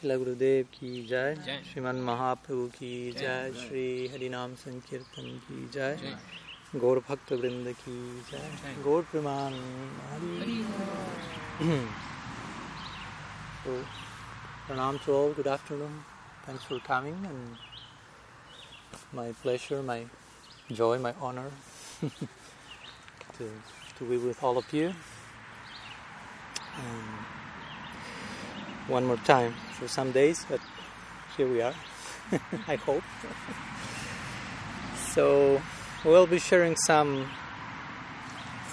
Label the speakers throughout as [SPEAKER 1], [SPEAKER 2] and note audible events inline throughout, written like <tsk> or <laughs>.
[SPEAKER 1] शिला गुरुदेव की जय
[SPEAKER 2] जय।
[SPEAKER 1] श्रीमन महाप्रभु की जय श्री हरिनाम संकीर्तन की जय गौर भक्त वृंद की जय
[SPEAKER 2] जय।
[SPEAKER 1] गौर प्रमाण Hari so pranam to all good afternoon thanks for coming and my pleasure my joy my honor to to be with all of you um, one more time for some days, but here we are. <laughs> I hope. so we'll be sharing some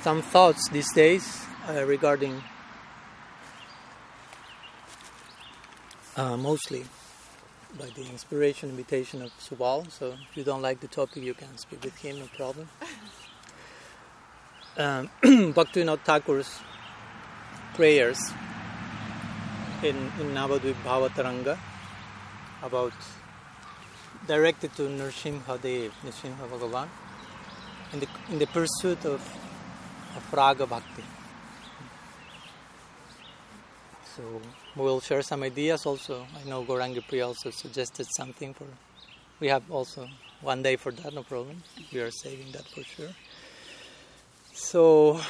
[SPEAKER 1] some thoughts these days uh, regarding uh, mostly by the inspiration invitation of Subal. So if you don't like the topic, you can speak with him, no problem. <laughs> <clears throat> Um, Bhaktivinoda Thakur's prayers in, in Navadvip Bhavataranga about directed to Nrsimha Dev, Nrsimha Bhagavan, in the, in the pursuit of, of Raga Bhakti. So we'll share some ideas also. I know Gorangi Priya also suggested something for. We have also one day for that, no problem. We are saving that for sure. So,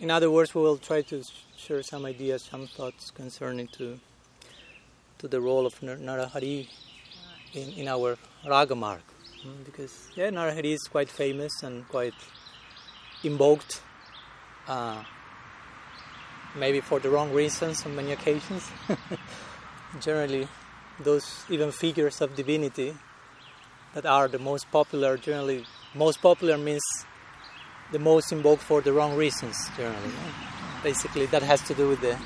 [SPEAKER 1] in other words, we will try to share some ideas, some thoughts concerning to to the role of Narahari in, in our Raga Marg. Mm, Because yeah, Narahari is quite famous and quite invoked, uh, maybe for the wrong reasons on many occasions. <laughs> generally, those even figures of divinity that are the most popular, generally, most popular means the most invoked for the wrong reasons, generally. no? Basically, that has to do with the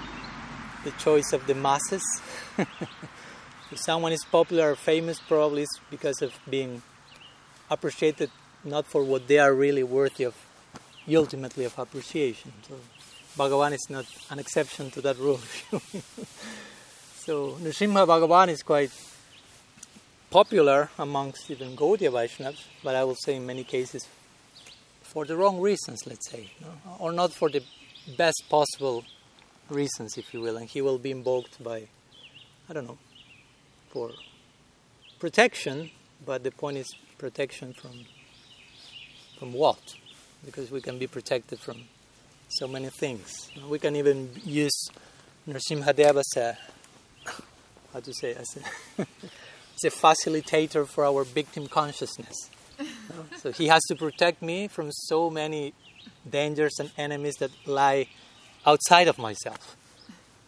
[SPEAKER 1] the choice of the masses. <laughs> if someone is popular or famous, probably it's because of being appreciated not for what they are really worthy of, ultimately of appreciation. So, Bhagavan is not an exception to that rule. <laughs> so, Nrsimha Bhagavan is quite popular amongst even Gaudiya Vaishnavas, but I will say in many cases for the wrong reasons, let's say, no? or not for the best possible reasons, if you will, and he will be invoked by, I don't know, for protection, but the point is protection from from what? Because we can be protected from so many things. We can even use Nrsimhadev as a how to say as a, <laughs> as a facilitator for our victim consciousness. So he has to protect me from so many dangers and enemies that lie outside of myself.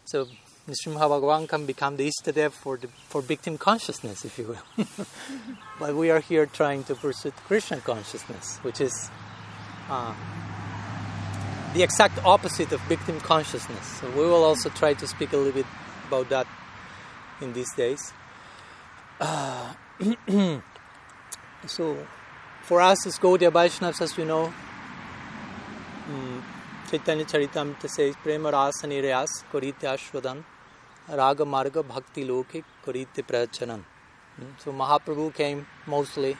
[SPEAKER 1] So Nrsimha Bhagavan can become the Istadev for the for victim consciousness, if you will. <laughs> but we are here trying to pursue Krishna consciousness, which is uh, the exact opposite of victim consciousness. So we will also try to speak a little bit about that in these days. Uh, <clears throat> so for us as Gaudiya Vaishnavas, as you know, mm, Chaitanya Charitamrita says, Prema rasa nirayas korite ashwadan, raga marga bhakti loke korite pracharan. Mm, So Mahaprabhu came mostly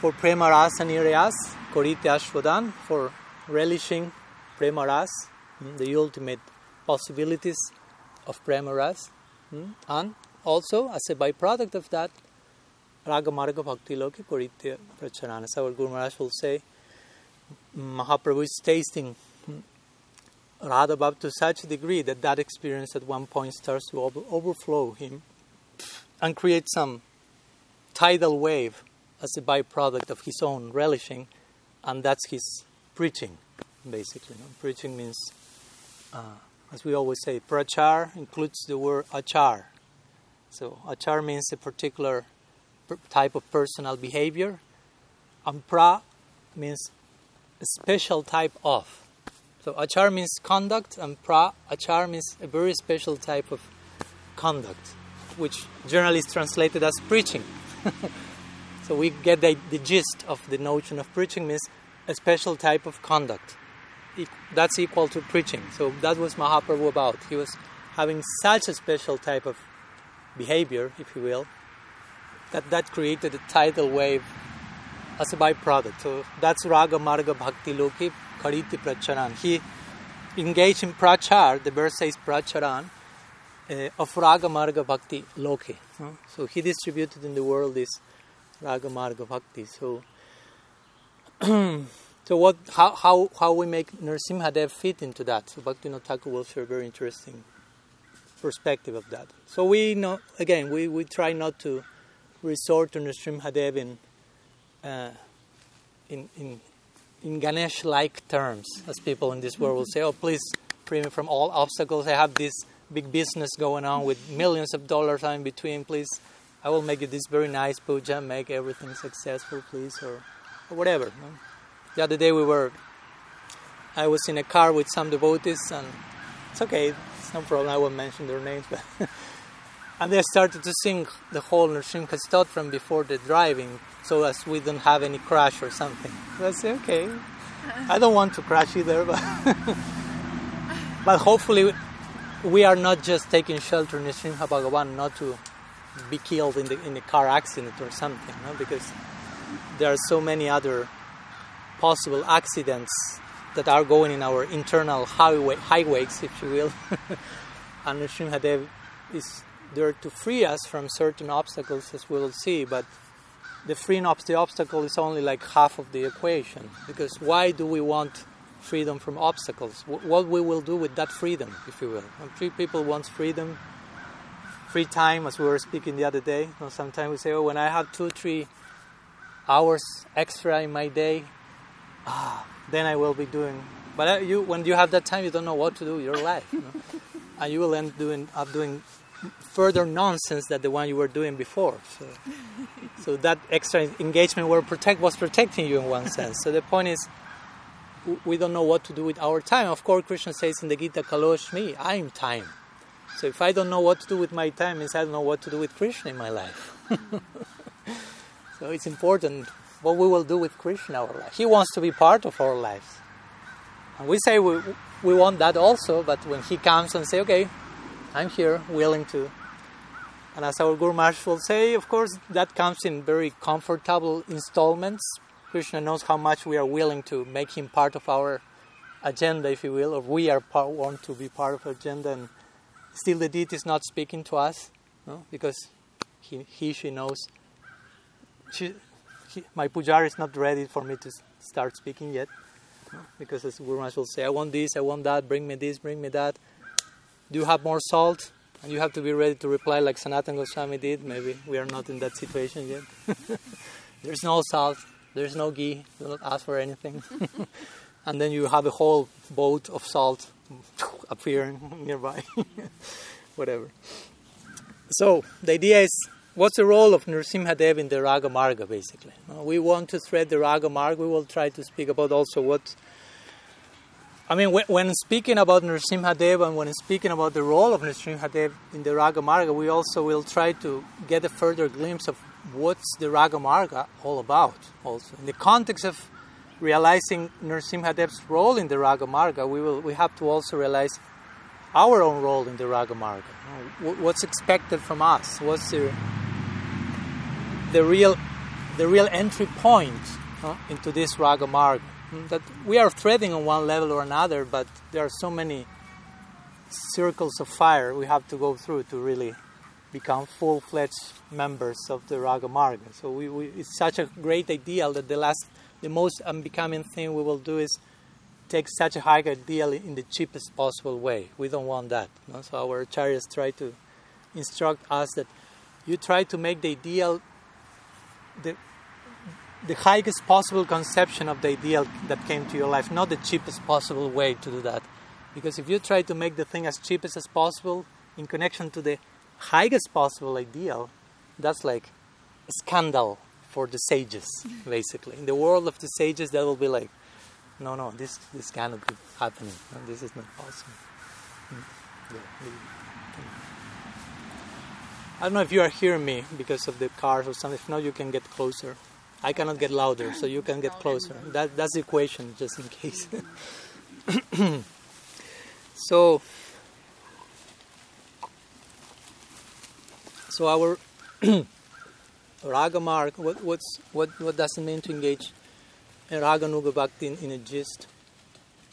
[SPEAKER 1] for prema rasa nirayas korite ashwadan, for relishing prema ras, mm, the ultimate possibilities of prema ras, mm, and also as a byproduct of that, raga marga bhakti loke korite pracharan. As our Guru Maharaj will say, Mahaprabhu is tasting Radha Bhav to such a degree that that experience at one point starts to over- overflow him and create some tidal wave as a byproduct of his own relishing, and that's his preaching, basically. Preaching means, uh, as we always say, prachar includes the word achar. So achar means a particular type of personal behavior, and pra means special type of. So achar means conduct, and pra achar means a very special type of conduct, which generally is translated as preaching. <laughs> so we get the, the gist of the notion of preaching means a special type of conduct. That's equal to preaching. So that was Mahaprabhu about. He was having such a special type of behavior, if you will, that that created a tidal wave as a byproduct. So that's Raga Marga Bhakti Loki Kariti Pracharan. He engaged in prachar, the verse says pracharan, uh, of Raga Marga Bhakti Loke. So he distributed in the world this Raga Marga Bhakti. So, <clears throat> so what? How, how how we make Nrsimhadev fit into that? So Bhaktivinoda Thakur will share a very interesting perspective of that. So we know again we, we try not to resort to Nrsimhadev in uh, in in in Ganesh-like terms, as people in this world will say, "Oh, please free me from all obstacles. I have this big business going on with millions of dollars in between. Please, I will make you this very nice puja, make everything successful, please, or, or whatever." The other day we were, I was in a car with some devotees, and it's okay, it's no problem. I won't mention their names, but. <laughs> and they started to sing the whole Nrsimha Stot from before the driving so as we don't have any crash or something. So I say, okay, I don't want to crash either, but, <laughs> but hopefully we are not just taking shelter in Nrsimha Bhagavan not to be killed in the, in a car accident or something, no? because there are so many other possible accidents that are going in our internal highway, highways, if you will. <laughs> and Nrsimhadev is there to free us from certain obstacles, as we will see, but the freeing up the obstacle is only like half of the equation. Because why do we want freedom from obstacles? What we will do with that freedom, if you will? When people want freedom, free time, as we were speaking the other day. Sometimes we say, "Oh, when I have two, three hours extra in my day, ah, then I will be doing." But uh, you, when you have that time, you don't know what to do with your life, you know? <laughs> and you will end doing up doing further nonsense than the one you were doing before. So, so that extra engagement were protect was protecting you in one sense. So the point is, we don't know what to do with our time. Of course, Krishna says in the Gita, "Kalosh me, I'm time." So if I don't know what to do with my time, means I don't know what to do with Krishna in my life. <laughs> so it's important what we will do with Krishna in our life. He wants to be part of our lives. And we say we, we want that also, but when he comes and say, okay, I'm here, willing to. And as our Guru Maharaj will say, of course, that comes in very comfortable installments. Krishna knows how much we are willing to make him part of our agenda, if you will, or we are part, want to be part of agenda, and still the deity is not speaking to us, no? because he, he, she knows. She, he, my pujari is not ready for me to start speaking yet, no? because as Guru Maharaj will say, I want this, I want that, bring me this, bring me that do you have more salt? And you have to be ready to reply like Sanatan Goswami did. Maybe we are not in that situation yet. <laughs> there's no salt, there's no ghee, do not ask for anything. <laughs> and then you have a whole boat of salt <laughs> appearing nearby. Whatever. So the idea is what's the role of Nrsimhadev in the Raga Marga basically? We want to thread the Raga Marga, we will try to speak about also what I mean, when, speaking about Nrsimhadev and when speaking about the role of Nrsimhadev in the Raga Marga, we also will try to get a further glimpse of what's the Raga Marga all about. Also, in the context of realizing Nrsimhadev's role in the Raga Marga, we will we have to also realize our own role in the Raga Marga. What's expected from us? What's the the real the real entry point into this Raga Marga? Mm-hmm. that we are threading on one level or another, but there are so many circles of fire we have to go through to really become full-fledged members of the Raga Marga. So we, we, it's such a great ideal that the last, the most unbecoming thing we will do is take such a high ideal in the cheapest possible way. We don't want that. No? So our acharyas try to instruct us that you try to make the ideal the the highest possible conception of the ideal that came to your life, not the cheapest possible way to do that. Because if you try to make the thing as cheapest as possible in connection to the highest possible ideal, that's like a scandal for the sages, basically. In the world of the sages, that will be like, no, no, this, this cannot be happening. This is not possible. Hmm. I don't know if you are hearing me because of the cars or something. If not, you can get closer. I cannot get louder, so you can get closer. That, that's the equation, just in case. <coughs> so, so our <coughs> raga marg. What, what's what? What does it mean to engage in raga nuga bhakti in, in, a gist?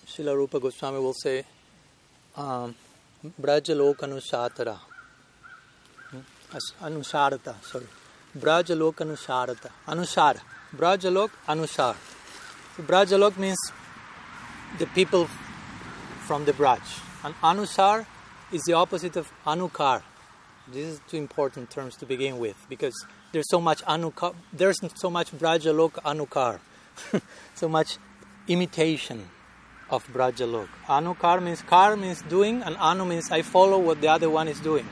[SPEAKER 1] Srila Rupa Goswami will say, um, Brajalok Anushatara. Anusharata, sorry. Brajalok Anusharata. Anushar. Brajalok Anushar. So Brajalok means the people from the Braj. And Anusar is the opposite of Anukar. These are two important terms to begin with because there's so much Anukar, there's so much Brajalok Anukar, <laughs> so much imitation of Brajalok. Anukar means kar means doing, and anu means I follow what the other one is doing.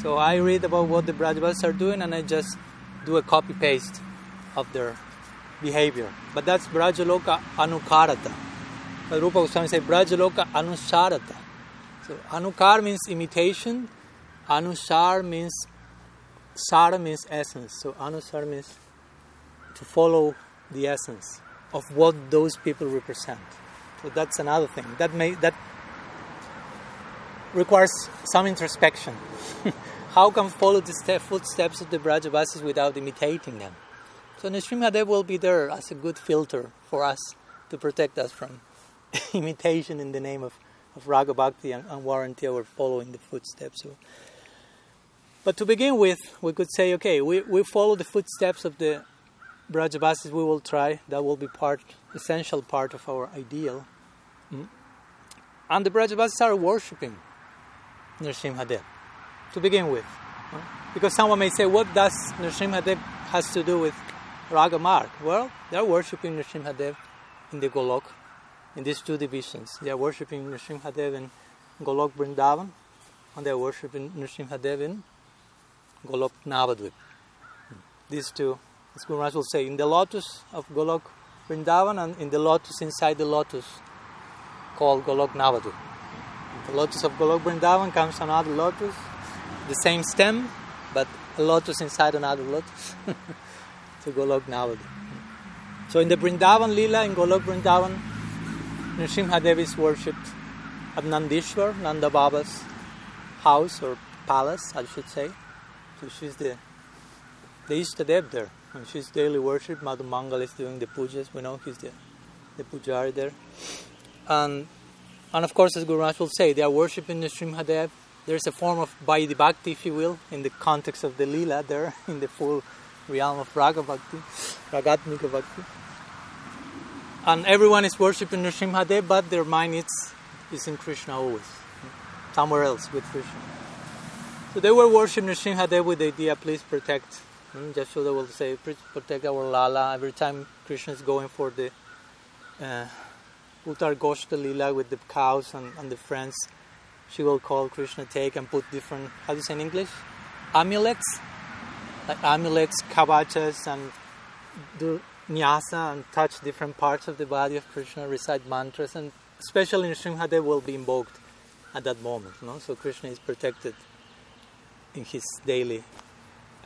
[SPEAKER 1] So I read about what the Brajavasis are doing, and I just do a copy paste of their behavior. But that's Brajaloka Anukarata. But Rupa Goswami says Brajaloka Anusharata. So Anukar means imitation, Anushar means Sara means essence. So Anusar means to follow the essence of what those people represent. So that's another thing. That may that requires some introspection. <laughs> How can follow the step, footsteps of the Brajavasis without imitating them? So Nrsimhadev will be there as a good filter for us to protect us from <laughs> imitation in the name of, of Raga Bhakti and, and warranty our following the footsteps. So, but to begin with, we could say, okay, we, we follow the footsteps of the Brajavasis, we will try. That will be part, essential part of our ideal. Mm. And the Brajavasis are worshipping Nrsimhadev to begin with. Because someone may say, what does Nrsimhadev has to do with Raga Marg? Well, they're worshipping Nrsimhadev in the Golok, in these two divisions. They are worshipping Nrsimhadev in Golok Vrindavan, and they are worshipping Nrsimhadev in Golok Navadvip. These two, as Guru Maharaj will say, in the lotus of Golok Vrindavan and in the lotus inside the lotus called Golok Navadvip. The lotus of Golok Vrindavan comes another lotus, the same stem, but a lotus inside another lotus. <laughs> to Golok Navadvip. So in the Vrindavan Lila, in Golok Vrindavan, Nrsimhadev is worshipped at Nandishwar, Nanda Baba's house or palace, I should say. So she's the the Ishtadev there. And she's daily worshipped. Madhu Mangal is doing the pujas. We know he's the, the pujari there. And, and of course, as Guru Maharaj will say, they are worshipping the Nrsimhadev. There's a form of Bhakti, if you will, in the context of the Lila there, <laughs> in the full realm of Raga Bhakti, Ragatmika Bhakti. And everyone is worshipping Nrsimhadev, but their mind is, is in Krishna always, somewhere else with Krishna. So they were worshiping Nrsimhadev with the idea, please protect. Hmm, Jashoda will say, please protect our Lala. Every time Krishna is going for the uh, Uttar Goshta Lila with the cows and, and the friends, she will call Krishna, take and put different, how do you say in English? Amulets? Like amulets, kavachas, and do nyasa and touch different parts of the body of Krishna, recite mantras, and especially in Nrsimhadev will be invoked at that moment. No? So Krishna is protected in his daily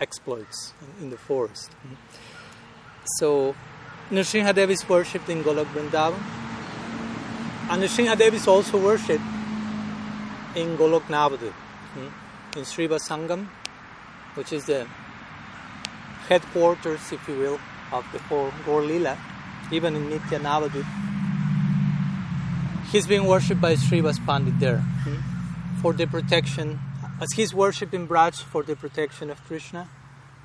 [SPEAKER 1] exploits in, in the forest. Mm-hmm. So Nrsimhadev is worshipped in Golok Vrindavan, and Nrsimhadev is also worshipped in Golok Navadvip, mm-hmm. in Srivas Angan, which is the headquarters, if you will, of the whole Gaur Lila, even in Nitya Navadvip. He's being worshipped by Srivas Pandit there mm-hmm. for the protection as he's worshipping Braj for the protection of Krishna,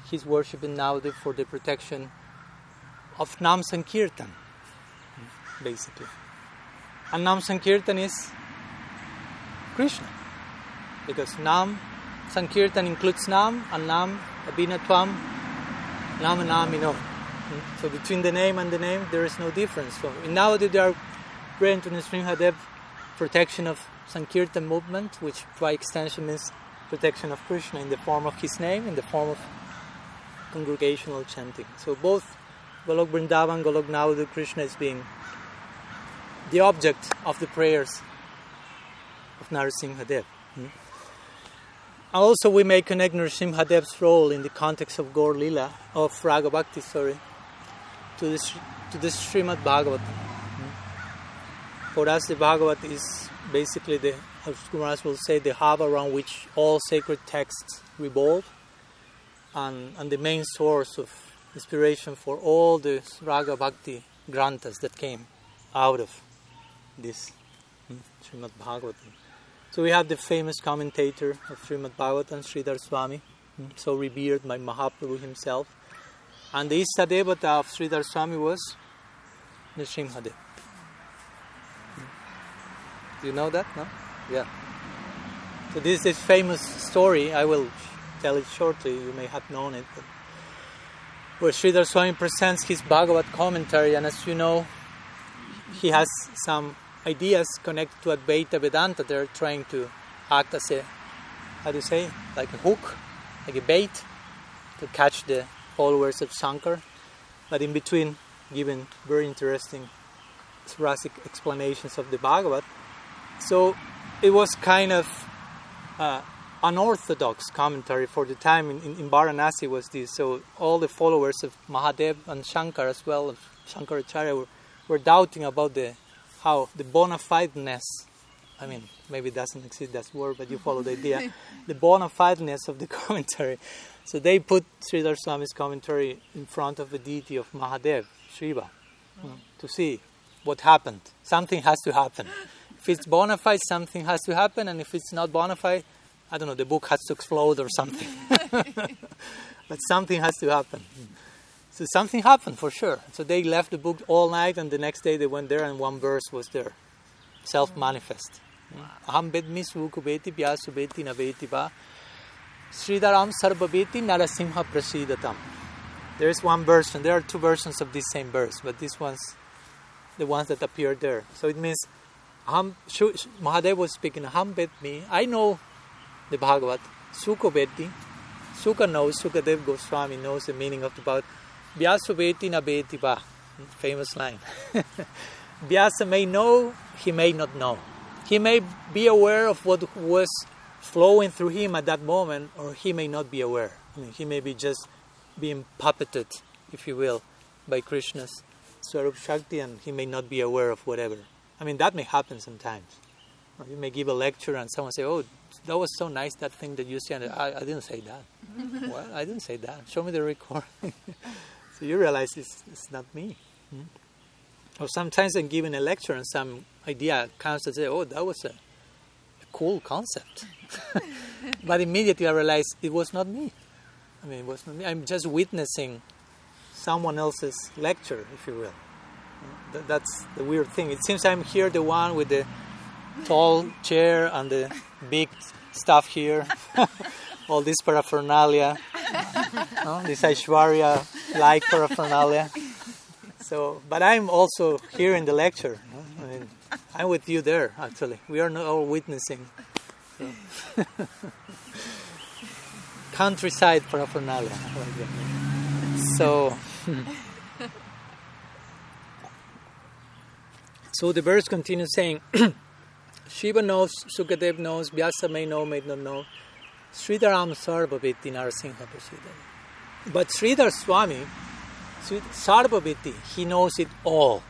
[SPEAKER 1] he's worshipping Navadip for the protection of Nam Sankirtan, basically. And Nam Sankirtan is Krishna. Because Nam Sankirtan includes Nam and Nam Abhinatvam, Nam and Nam, you know. Hmm? So between the name and the name, there is no difference. So in Navadip, they are praying to Nrsimhadev protection of Sankirtan movement, which by extension means protection of Krishna in the form of his name, in the form of congregational chanting. So both Golok Vrindavan, Golok Navadvip, Krishna is being the object of the prayers Narasimhadev. Hmm? Also, we may connect Narasimhadev's role in the context of Gaur Lila, of Raga Bhakti, sorry, to this to this Srimad Bhagavatam. Hmm? For us, the Bhagavat is basically the as Maharaj will say, the hub around which all sacred texts revolve, and, and the main source of inspiration for all the Raga Bhakti granthas that came out of this hmm, Srimad Bhagavatam. So we have the famous commentator of Srimad Bhagavatam, Sridhar Swami, so revered by Mahaprabhu himself. And the Istadevata of Sridhar Swami was Nrsimhadev. You know that? No? Yeah. So this is a famous story. I will tell it shortly. You may have known it. But where Sridhar Swami presents his Bhagavad commentary, and as you know, he has some ideas connected to Advaita Vedanta. They're trying to act as a, how do you say, like a hook, like a bait to catch the followers of Shankar. But in between, giving very interesting thoracic explanations of the Bhagavad. So it was kind of uh, unorthodox commentary for the time in, in, in, Varanasi was this. So all the followers of Mahadev and Shankar as well, of Shankaracharya, were, were doubting about the how the bona fideness. I mean, maybe it doesn't exist that word, but you follow the idea. <laughs> the bona fideness of the <laughs> commentary. So they put Sridhar Swami's commentary in front of the deity of Mahadev, Shiva, mm. to see what happened. Something has to happen. If it's bona fide, something has to happen, and if it's not bona fide, I don't know, the book has to explode or something. <laughs> but something has to happen. So something happened for sure. So they left the book all night, and the next day they went there, and one verse was there, self-manifest. Aham bedmi svukubeti pyasubeti naveti va Sridaram sarvabeti narasimha prasidatam. There is one version. There are two versions of this same verse, but this one's the ones that appear there. So it means Ham, Mahadev was speaking, Ham bet me. I know the Bhagavad. Sukha beti. Sukha knows, Sukadev Goswami knows the meaning of the Bhagavad. Vyasa beti na beti ba. Famous line. <laughs> Vyasa may know, he may not know. He may be aware of what was flowing through him at that moment, or he may not be aware. I mean, he may be just being puppeted, if you will, by Krishna's Swarup Shakti, and he may not be aware of whatever. I mean, that may happen sometimes. Or you may give a lecture and someone say, "Oh, that was so nice that thing that you said." I, I didn't say that. <laughs> well, I didn't say that. Show me the recording. <laughs> so you realize it's, it's not me. Hmm? Or sometimes I'm giving a lecture and some idea comes to say, "Oh, that was a, a cool concept," <laughs> but immediately I realize it was not me. I mean, it was not me. I'm just witnessing someone else's lecture, if you will that's the weird thing. It seems I'm here, the one with the tall chair and the big stuff here, <laughs> all this paraphernalia, no? this Aishwarya like paraphernalia. So, but I'm also here in the lecture. No? I mean, I'm with you there, actually. We are all witnessing. So. <laughs> Countryside paraphernalia. So. <laughs> So the verse continues saying, <clears throat> Shiva knows, Sukadev knows, Vyasa may know, may not know. Sridharam Sarvaviti Narasingha Prasidam. But Sridhar Swami, Sarvaviti, he knows it all,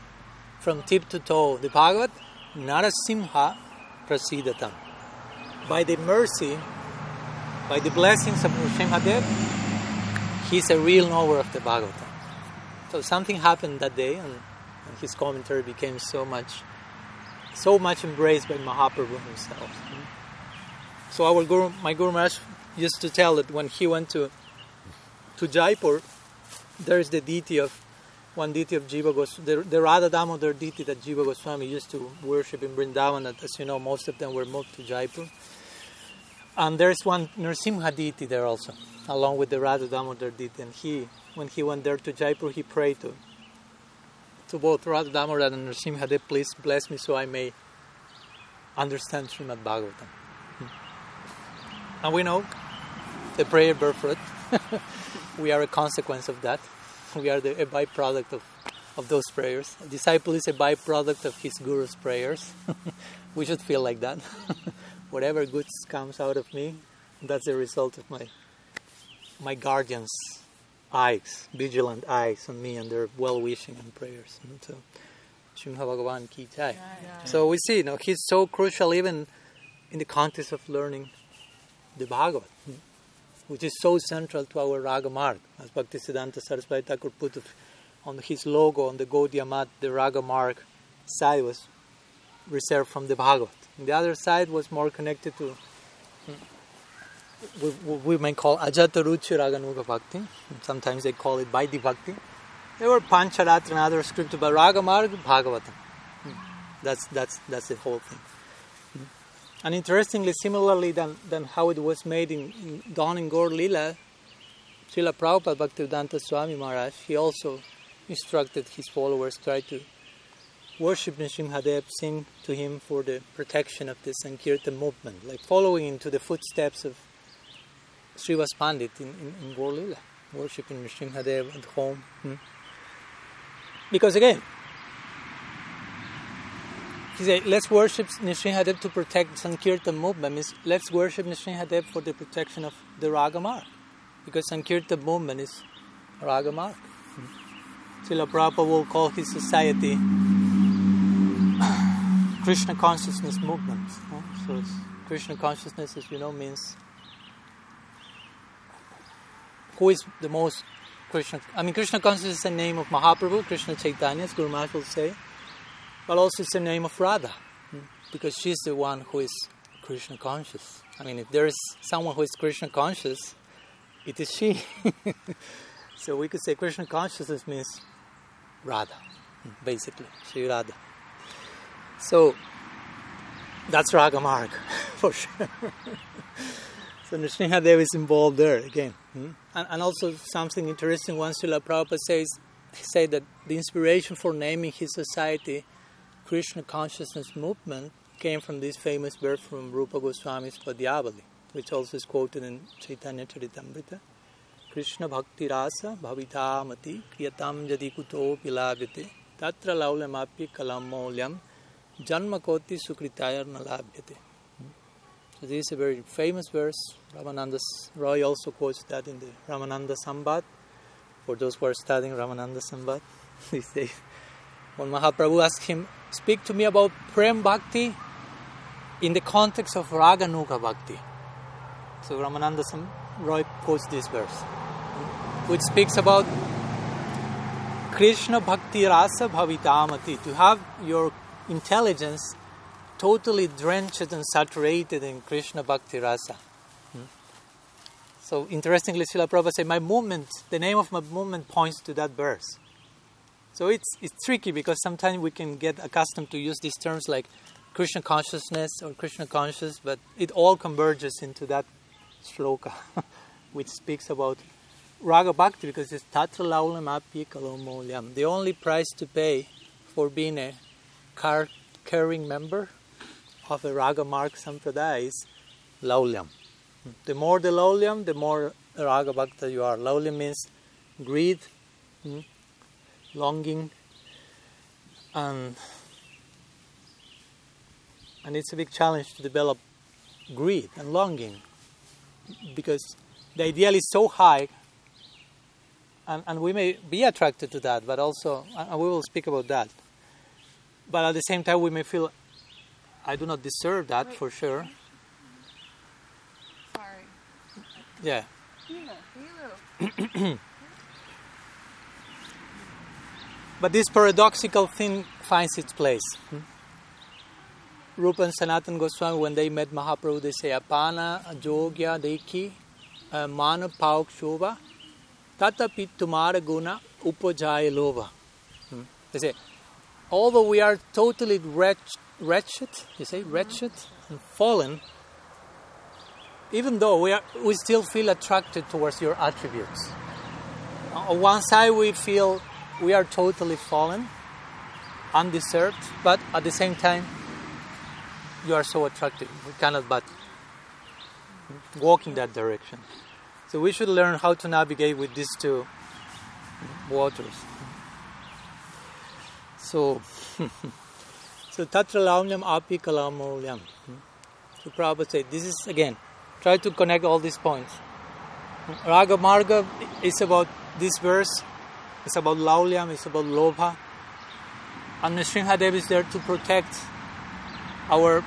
[SPEAKER 1] from tip to toe. The Bhagavad, Narasimha Prasidatam. By the mercy, by the blessings of Nrsimhadev, he's a real knower of the Bhagavatam. So something happened that day, and and his commentary became so much, so much embraced by Mahaprabhu himself. So our Guru, my Guru Maharaj used to tell that when he went to to Jaipur, there is the deity of one deity of Jiva Goswami, the, the Radha Damodar deity that Jiva Goswami used to worship in Vrindavan. That, as you know, most of them were moved to Jaipur. And there's one Nrsimha deity there also, along with the Radha Damodar deity. And he, when he went there to Jaipur, he prayed to to both Radha Damodar and Nrsimhadev, please bless me so I may understand Srimad Bhagavatam. And we know the prayer bear fruit. <laughs> we are a consequence of that. We are the, a byproduct of, of those prayers. A disciple is a byproduct of his guru's prayers. <laughs> we should feel like that. <laughs> Whatever good comes out of me, that's the result of my my guardian's eyes, vigilant eyes on me and their well wishing and prayers. So, Shrimad ki jai. So we see, you know, he's so crucial even in the context of learning the Bhagavad, which is so central to our Raga Marg. As Bhaktisiddhanta Saraswati Thakur put on his logo on the Gaudiya Math, the Raga Marg side was reserved from the Bhagavad. And the other side was more connected to hmm, we, we may call Ajata Ruchi Raganuga Bhakti. Sometimes they call it Vaidhi Bhakti. There were Pancharatra and other scripts about Ragamarg, Bhagavatam. Hmm, that's, that's, that's the whole thing. And interestingly, similarly than, than how it was made in, in Dawn in Gaur Lila, Srila Prabhupada Bhaktivedanta Swami Maharaj, he also instructed his followers try to worship Nrsimhadev, sing to him for the protection of the Sankirtan movement, like following into the footsteps of Srivas Pandit in, in, in Gaur Lila, worshipping Nrsimhadev at home. Hmm? Because again, he said, let's worship Nrsimhadev to protect Sankirtan movement. Means let's worship Nrsimhadev for the protection of the Ragamarg. Because Sankirtan movement is Ragamarg. Srila Prabhupada will call his society <sighs> Krishna consciousness movement. So Krishna consciousness, as you know, means who is the most Krishna. I mean, Krishna consciousness is the name of Mahaprabhu, Krishna Chaitanya, as Guru Maharaj will say, but also it's the name of Radha, because she's the one who is Krishna conscious. I mean, if there is someone who is Krishna conscious, it is she. <laughs> so we could say Krishna consciousness means Radha, basically, Sri Radha. So that's Raga Marg, <laughs> for sure. <laughs> so Nrsimhadev is involved there again. And, and, also something interesting, once Srila Prabhupada says, say that the inspiration for naming his society Krishna Consciousness Movement came from this famous verse from Rupa Goswami's Padyavali, which also is quoted in Chaitanya Charitamrita. Krishna Bhakti Rasa Bhavitamati Kriyatam Jadi Kuto Pilavite Tatra Laulamapi Kalamolyam Janma Koti Sukritayar Nalabhyate. So this is a very famous verse. Ramananda Roy also quotes that in the Ramananda Samvad. For those who are studying Ramananda Samvad <laughs> these days. When Mahaprabhu asked him, Speak to me about Prem Bhakti in the context of Raganuga Bhakti. So Ramananda Roy quotes this verse, which speaks about Krishna Bhakti Rasa Bhavitamati, to have your intelligence totally drenched and saturated in Krishna Bhakti Rasa. Hmm? So interestingly, Srila Prabhupada said, my movement, the name of my movement points to that verse. So it's, it's tricky because sometimes we can get accustomed to use these terms like Krishna consciousness or Krishna conscious, but it all converges into that shloka, <laughs> which speaks about Raga Bhakti because it's Tatra Laulam Api Kalomolyam. The only price to pay for being a car carrying member of a Raga Marg Sampradaya is Laulyam. The more the Laulyam, the more Raga Bhakta you are. Laulyam means greed, hmm, longing, and and it's a big challenge to develop greed and longing because the ideal is so high and, and we may be attracted to that but also and we will speak about that. But at the same time we may feel i do not deserve that Wait. for sure.
[SPEAKER 2] sorry.
[SPEAKER 1] Yeah <clears throat> But this paradoxical thing finds its place. Hmm? Rupa and Sanatan Goswami, when they met Mahaprabhu, they say, Apana, Ajogya, Dekhi, uh, Mana, Pauk, Shobha, Tata Tumara Guna, Upajaya Lova. Hmm? They say, although we are totally wretched, wretched, you say, wretched and fallen, even though we, are, we still feel attracted towards your attributes. On one side, we feel we are totally fallen, undeserved, but at the same time, you are so attractive. We cannot but walk in that direction. So we should learn how to navigate with these two waters. So, <laughs> so tatra laumyam api kalamolyam. So Prabhupada said, this is again, try to connect all these points. Raga Marga is about this verse it's about Laulyam, it's about Lobha. And Nrsimhadev is there to protect our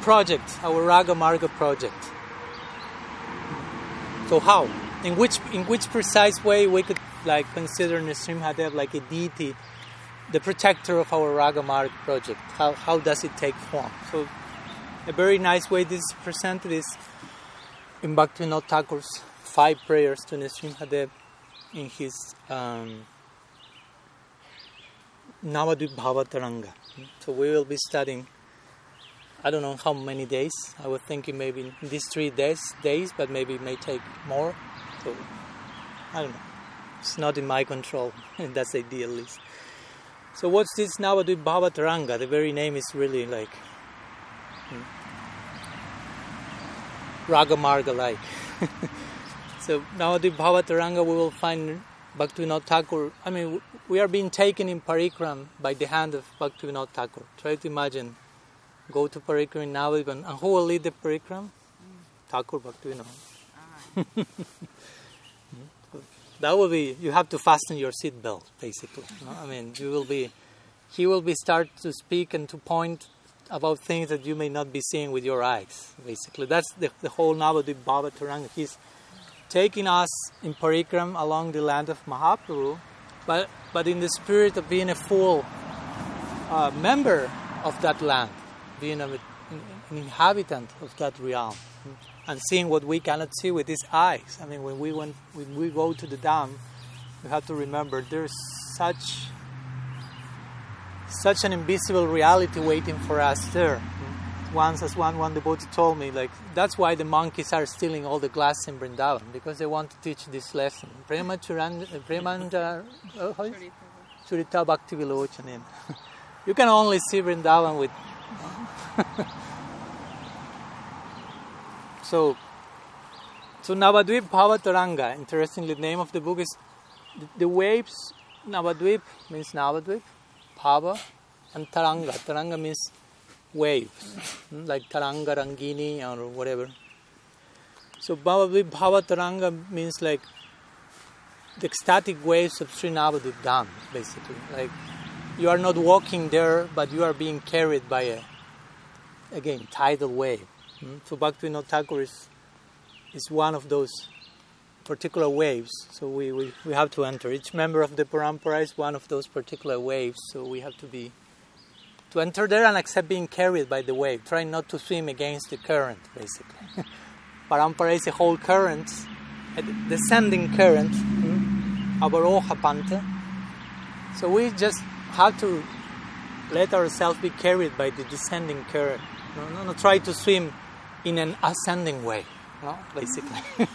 [SPEAKER 1] project, our Raga Marga project. So how? In which in which precise way we could like consider Nrsimhadev like a deity, the protector of our Raga Marga project? How how does it take form? So a very nice way this is presented is in Bhaktivinoda Thakur's five prayers to Nrsimhadev in his um, Navadvip Bhavataranga. So we will be studying, I don't know how many days. I was thinking maybe these three days, days, but maybe it may take more. So I don't know. It's not in my control. And <laughs> that's the. So what's this Navadvip Bhavataranga? The very name is really like hmm, like. <laughs> so Navadvip Bhavataranga we will find Bhaktivinoda Thakur. I mean, we are being taken in Parikram by the hand of Bhaktivinoda Thakur. Try to imagine, go to Parikram in Navadvip, and who will lead the Parikram? Mm. Thakur Bhaktivinoda. Ah. <laughs> that will be you have to fasten your seat belt basically i mean you will be he will be start to speak and to point about things that you may not be seeing with your eyes basically that's the, the whole Navadvip Bhavataranga he's taking us in parikram along the land of mahaprabhu but but in the spirit of being a full uh, member of that land being a, an inhabitant of that realm and seeing what we cannot see with these eyes. I mean, when we went, when we go to the Dham, we have to remember there's such such an invisible reality waiting for us there. Once, as one one devotee told me, like that's why the monkeys are stealing all the glass in Vrindavan because they want to teach this lesson. Prema Premanja, uh, Churita Bhakti Vilochanin. <laughs> You can only see Vrindavan with. <laughs> So, so Navadvip Bhavataranga, interestingly, the name of the book is the, the waves. Navadvip means Navadvip, Bhava, and Taranga. Taranga means waves, hmm, like Taranga Rangini or whatever. So Bhavadvip Bhavataranga means like the ecstatic waves of Sri Navadvip Dham, basically. Like you are not walking there, but you are being carried by a, again, tidal wave. Mm? So Bhaktivinoda Thakur is, is one of those particular waves. So we, we, we have to enter. Each member of the parampara is one of those particular waves. So we have to be to enter there and accept being carried by the wave. Try not to swim against the current, basically. <laughs> parampara is a whole current, a descending current, mm? avaroha panta. So we just have to let ourselves be carried by the descending current. No, no, no, try to swim in an ascending way, no? basically. <laughs>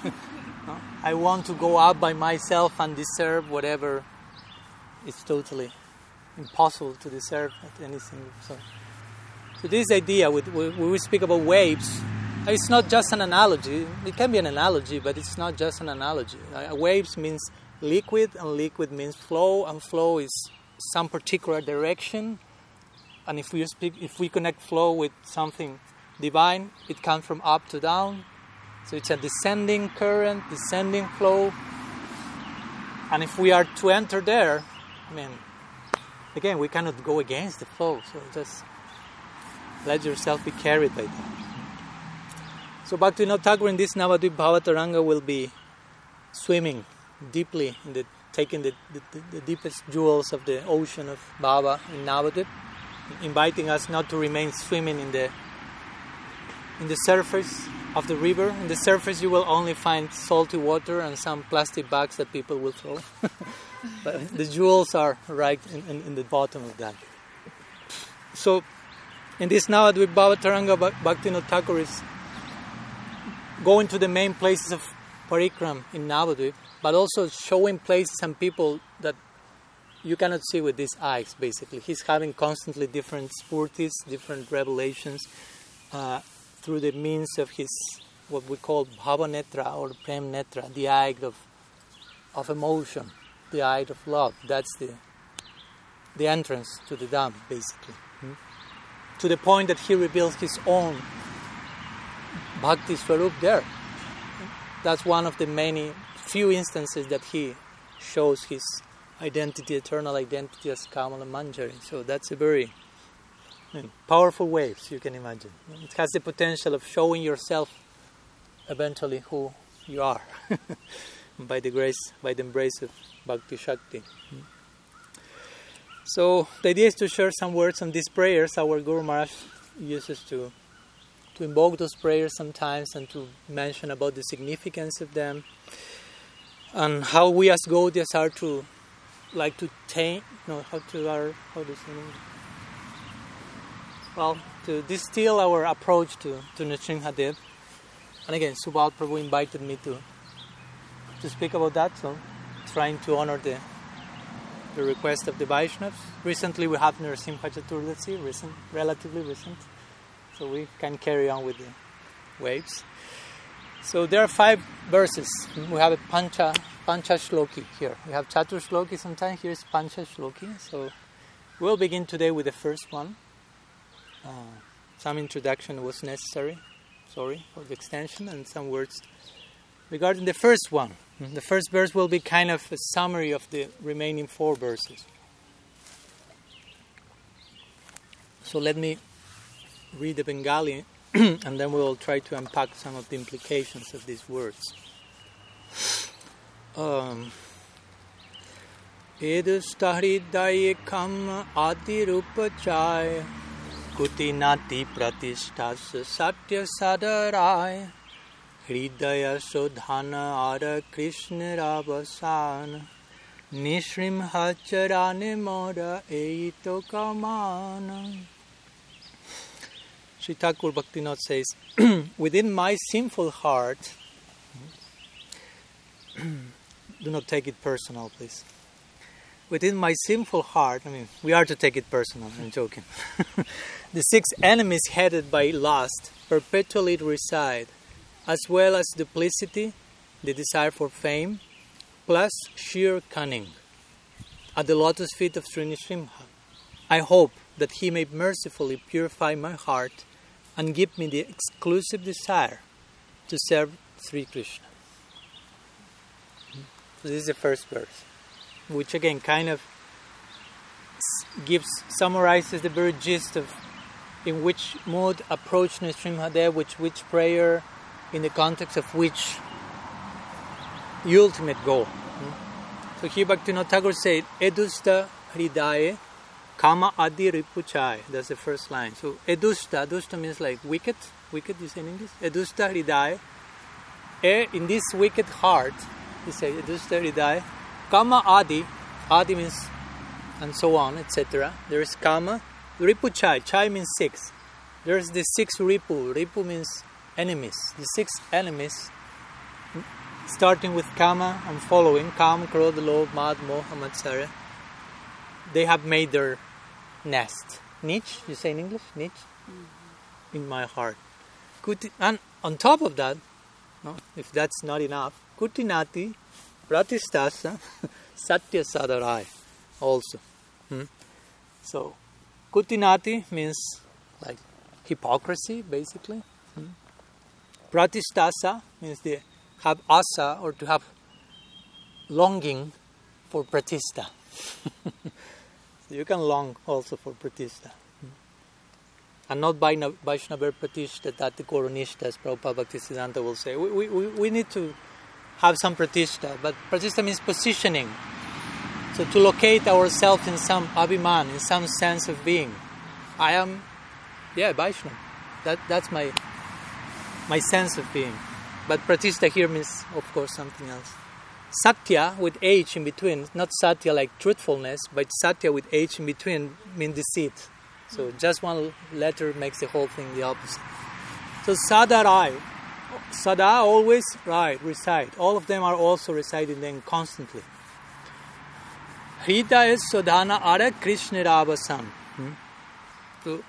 [SPEAKER 1] no? I want to go up by myself and deserve whatever is totally impossible to deserve at any so. So this idea, when we speak about waves, it's not just an analogy. It can be an analogy, but it's not just an analogy. Uh, waves means liquid, and liquid means flow, and flow is some particular direction. And if we speak, if we connect flow with something divine, it comes from up to down. So it's a descending current, descending flow. And if we are to enter there, I mean, again, we cannot go against the flow. So just let yourself be carried by that. So Bhaktivinoda Thakur in this Navadvip Bhavataranga will be swimming deeply in the taking the, the, the, deepest jewels of the ocean of Bhava in Navadvip, inviting us not to remain swimming in the in the surface of the river. In the surface, you will only find salty water and some plastic bags that people will throw. <laughs> but the jewels are right in, in, in, the bottom of that. So, in this Navadvip Bhavataranga, Bhaktivinoda Thakur is going to the main places of Parikram in Navadvip, but also showing places and people that you cannot see with these eyes, basically. He's having constantly different sphurtis, different revelations. Uh, through the means of his what we call bhavanetra or prem netra, the eye of of emotion, the eye of love. That's the the entrance to the Dham, basically. Hmm? To the point that he reveals his own bhakti swarup there. That's one of the many few instances that he shows his identity, eternal identity as Kamala Manjari. So that's a very powerful waves, you can imagine. It has the potential of showing yourself eventually who you are <laughs> by the grace, by the embrace of Bhakti Shakti. So the idea is to share some words on these prayers our Guru Maharaj uses to to invoke those prayers sometimes and to mention about the significance of them and how we as Gaudiyas are to like to taint, no, how to our, how does it Well, to distill our approach to, to Nrsimhadev. And again, Subal Prabhu invited me to to speak about that, so trying to honor the the request of the Vaishnavas. Recently we have Narasimha Chaturdashi, recent, relatively recent, so we can carry on with the waves. So there are five verses. We have a Pancha, Pancha Shloki here. We have Chatur Shloki sometimes, here's Pancha Shloki. So we'll begin today with the first one. Uh, some introduction was necessary, sorry for the extension, and some words regarding the first one. The first verse will be kind of a summary of the remaining four verses. So let me read the Bengali <clears throat> and then we'll try to unpack some of the implications of these words. <sniffs> Um, Edustahridaye kam adirupachaya kutinati pratistas satya sadarai हृदय शोधन और कृष्ण रावसान निश्रिमह चराने मोर ए तो kaman. Sri Thakur Bhaktivinoda says, <clears throat> Within my sinful heart, <clears throat> do not take it personal, please. Within my sinful heart, I mean, we are to take it personal, I'm joking. <laughs> the six enemies headed by lust perpetually reside as well as duplicity, the desire for fame, plus sheer cunning. At the lotus feet of Sri Nrsimha, I hope that he may mercifully purify my heart and give me the exclusive desire to serve Sri Krishna. So this is the first verse, which again kind of gives summarizes the very gist of in which mood approach Nrsimhadev, which which prayer in the context of which ultimate goal. Hmm? So here Bhaktivinoda Thakur said, Edusta Hridaye Kama Adi Ripuchai. That's the first line. So Edusta, Edusta means like wicked, wicked you say in English? Edusta Hridaye. In this wicked heart, he said, Edusta Hridaye, Kama Adi, Adi means and so on, etc. There is Kama, Ripuchai, Chai Chai means six. There's the six Ripu. Ripu means enemies, the six enemies, starting with Kama and following Kama, Krodha, Lobh, Mad, Moha, Matsara, they have made their nest. Niche, you say in English? Niche? Mm-hmm. In my heart. Kuti, and on top of that, no, if that's not enough, Kutinati, Pratistasa, <laughs> Satya Sadarai also. Hmm? So, Kutinati means like hypocrisy, basically. Hmm? Pratistasa means to have asa or to have longing for pratista. <laughs> so you can long also for pratista. And not by Vaishnava pratista that the Koronishtas, Prabhupada Bhaktisiddhanta will say. We, we, we need to have some pratista, but pratista means positioning. So to locate ourselves in some abhiman, in some sense of being. I am, yeah, Vaishnava. That, that's my my sense of being. But pratishta here means, of course, something else. Satya with H in between, not satya like truthfulness, but satya with H in between means deceit. So just one letter makes the whole thing the opposite. So sadarai, sada always right, recite. All of them are also reciting them constantly. Hridaya Sodhana Ara Krishna Ravasan. Hmm? So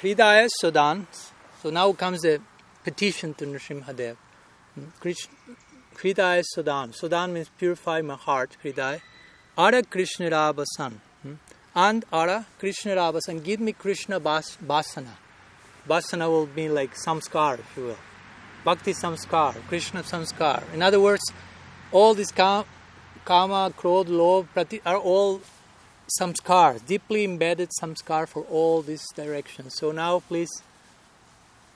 [SPEAKER 1] Hridaya Sodan. So now comes the petition to Nrsimhadev. Hridaya Sudan. Sudan means purify my heart, Hridaya. Ara Krishna Rabasan. Hmm? And Ara Krishna Rabasan. Give me Krishna bas- Basana. Basana will be like samskar, if you will. Bhakti samskar, Krishna samskar. In other words, all these kama, krodh, lobh, prati are all samskar, deeply embedded samskar for all these directions. So now please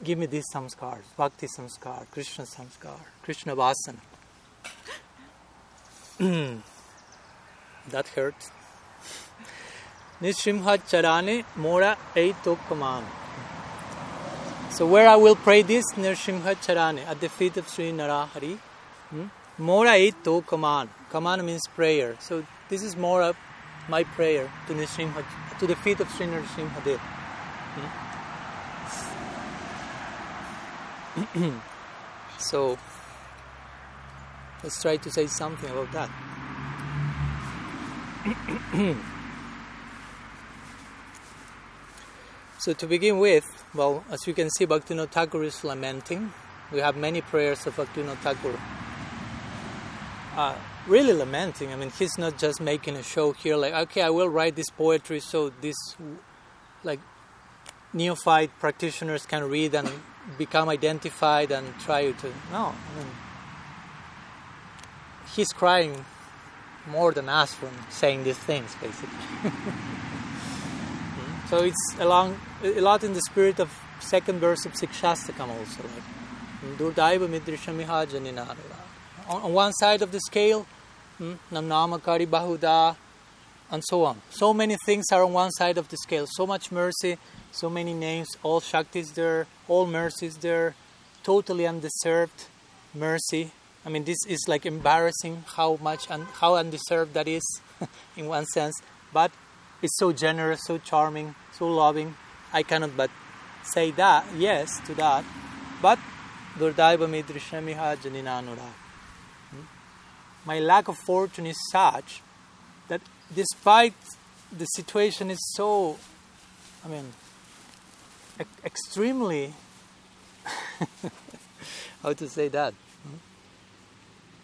[SPEAKER 1] give me these samskars bhakti samskar krishna samskar krishna vasana <clears throat> that hurts nishimha charane mora ei kaman So where I will pray this, Nrsimha Charane, at the feet of Sri Narahari. Hmm? Mora to command. Command means prayer. So this is more of my prayer to Nrsimha, to the feet of Sri Nrsimha. Hmm? <clears throat> so let's try to say something about that. <clears throat> So to begin with, well, as you can see, Bhaktivinoda Thakur is lamenting. We have many prayers of Bhaktivinoda Thakur. Uh, really lamenting. I mean, he's not just making a show here, like, okay, I will write this poetry so this, like, neophyte practitioners can read and become identified and try to. No, I mean, he's crying more than us from saying these things, basically. <laughs> So it's along a lot in the spirit of second verse of Sikshastakam also. Durdaiva midrishamiha. On one side of the scale, hmm, Namnamakari Bahuda, and so on. So many things are on one side of the scale. So much mercy, so many names, all Shaktis there, all mercies there, totally undeserved mercy. I mean, this is like embarrassing how much and how undeserved that is <laughs> in one sense. But is so generous, so charming, so loving. I cannot but say that, yes, to that. But. Hmm? My lack of fortune is such that despite the situation is so, I mean, e- extremely, <laughs> how to say that? Hmm?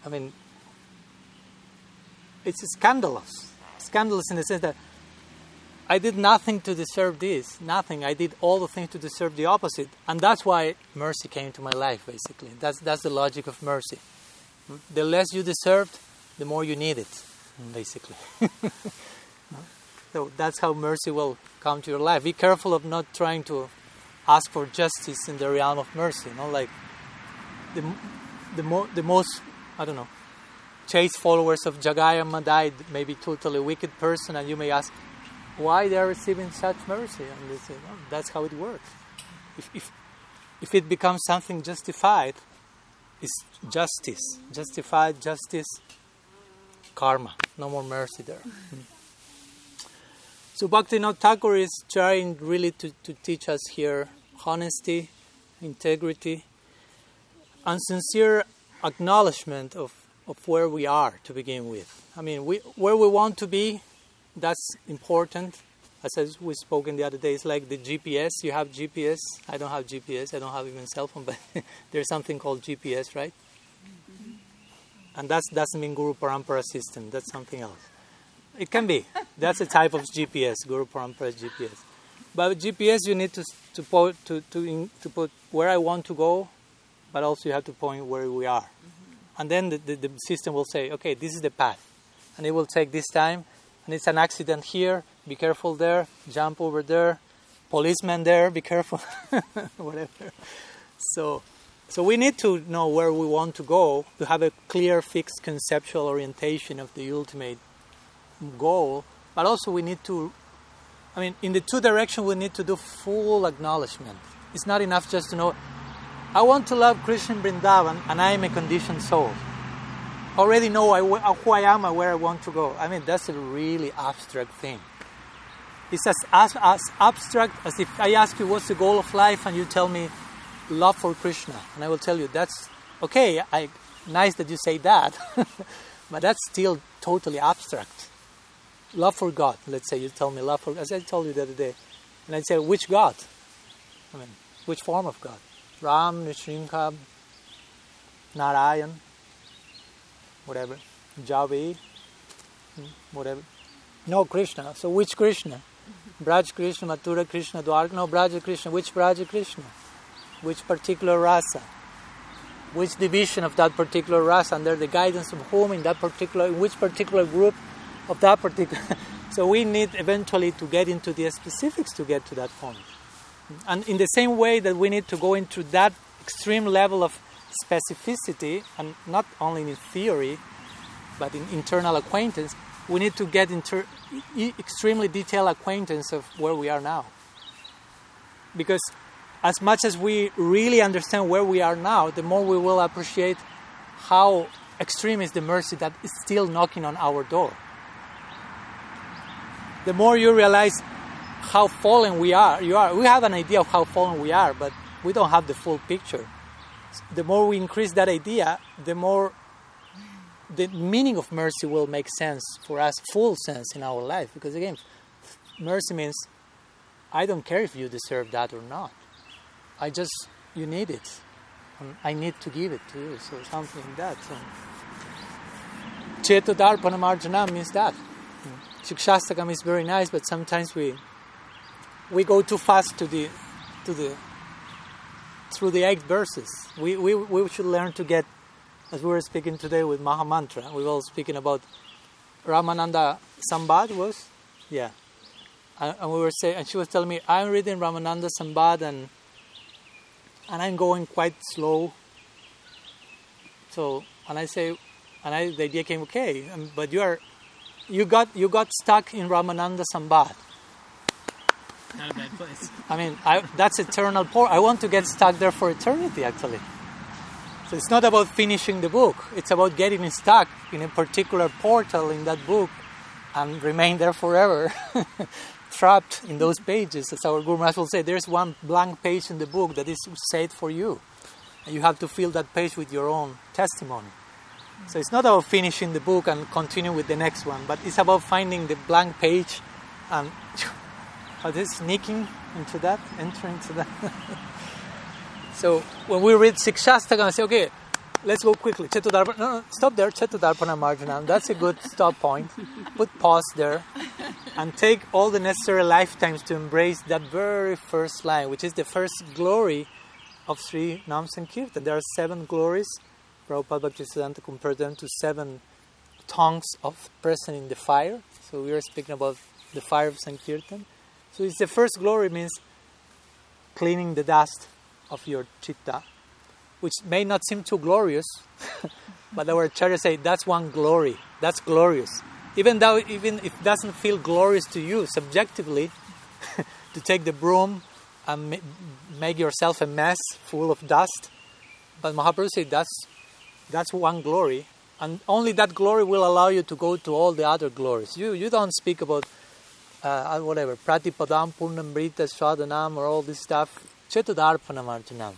[SPEAKER 1] I mean, it's scandalous. Scandalous in the sense that I did nothing to deserve this, nothing. I did all the things to deserve the opposite. And that's why mercy came to my life, basically. That's, that's the logic of mercy. The less you deserved, the more you need it, basically. <laughs> so that's how mercy will come to your life. Be careful of not trying to ask for justice in the realm of mercy. You know, like the, the, mo- the most, I don't know, chase followers of Jagai Madhai may be totally wicked person, and you may ask, why they are receiving such mercy. And they say, well, that's how it works. If, if, if it becomes something justified, it's justice. Justified justice, karma. No more mercy there. Mm-hmm. So Bhaktivinoda Thakur is trying really to, to teach us here honesty, integrity, and sincere acknowledgement of, of where we are to begin with. I mean, we, where we want to be, that's important. As we spoke in the other day, it's like the GPS. You have GPS. I don't have GPS. I don't have even cell phone, <laughs> but there's something called GPS, right? And that doesn't mean Guru Parampara system. That's something else. It can be. That's a type of GPS, Guru Parampara GPS. But GPS, you need to to put to to, to put where I want to go, but also you have to point where we are, mm-hmm. and then the, the, the system will say, okay, this is the path, and it will take this time and it's an accident here, be careful there, jump over there, policeman there, be careful, <laughs> whatever. So, so we need to know where we want to go to have a clear, fixed conceptual orientation of the ultimate goal. But also, we need to, I mean, in the two directions, we need to do full acknowledgement. It's not enough just to know, I want to love Krishna Vrindavan and I am a conditioned soul already know I, who I am and where I want to go. I mean, that's a really abstract thing. It's as, as, as abstract as if I ask you what's the goal of life and you tell me love for Krishna. And I will tell you that's okay, I, nice that you say that, <laughs> but that's still totally abstract. Love for God, let's say you tell me love for, as I told you the other day. And I say, which God? I mean, which form of God? Ram, Nrsimha, Narayan, whatever, Javi, hmm, whatever. No Krishna. So which Krishna? Braj Krishna, Mathura Krishna, Dwarka, no Braja Krishna. Which Braja Krishna? Which particular rasa? Which division of that particular rasa? Under the guidance of whom in that particular, in which particular group of that particular. <laughs> so we need eventually to get into the specifics to get to that point. And in the same way that we need to go into that extreme level of specificity, and not only in theory, but in internal acquaintance, we need to get into extremely detailed acquaintance of where we are now. Because as much as we really understand where we are now, the more we will appreciate how extreme is the mercy that is still knocking on our door. The more you realize how fallen we are, you are. We have an idea of how fallen we are, but we don't have the full picture. The more we increase that idea, the more the meaning of mercy will make sense for us, full sense in our life. Because again, mercy means I don't care if you deserve that or not. I just, you need it. And I need to give it to you. So something like that. So, Darpana Marjana means that. Shikshastakam is very nice, but sometimes we we go too fast to the to the through the eight verses. We, we, we should learn to get, as we were speaking today with Mahamantra, we were speaking about Ramananda Sambad was, yeah. And, we were saying, and she was telling me, I'm reading Ramananda Sambad and and I'm going quite slow. So, and I say, and I, the idea came, okay, um, but you are, you got, you got stuck in Ramananda Sambad.
[SPEAKER 2] Not a bad place.
[SPEAKER 1] I mean, I, that's eternal port. I want to get stuck there for eternity, actually. So it's not about finishing the book. It's about getting stuck in a particular portal in that book and remain there forever, <laughs> trapped in those pages. As our Guru Maharaj will say, there's one blank page in the book that is set for you. And you have to fill that page with your own testimony. So it's not about finishing the book and continue with the next one, but it's about finding the blank page and <laughs> are they sneaking into that, entering into that? <laughs> so when we read Sikshastaka, I say, okay, let's go quickly. Chetodarpana, no, no, stop there. Chetodarpana Marjanam. That's a good stop point. Put pause there and take all the necessary lifetimes to embrace that very first line, which is the first glory of Sri Nam Sankirtan. There are seven glories. Prabhupada Bhaktisiddhanta compared them to seven tongues of present in the fire. So we are speaking about the fire of Sankirtan. So it's the first glory means cleaning the dust of your chitta, which may not seem too glorious, <laughs> but our acharyas say that's one glory. That's glorious. Even though even if it doesn't feel glorious to you subjectively, <laughs> to take the broom and make yourself a mess full of dust, but Mahaprabhu said that's that's one glory, and only that glory will allow you to go to all the other glories. You you don't speak about uh, whatever, Pratipadam, Purnamrita, Swadanam, or all this stuff, Chetodarpana Marjanam.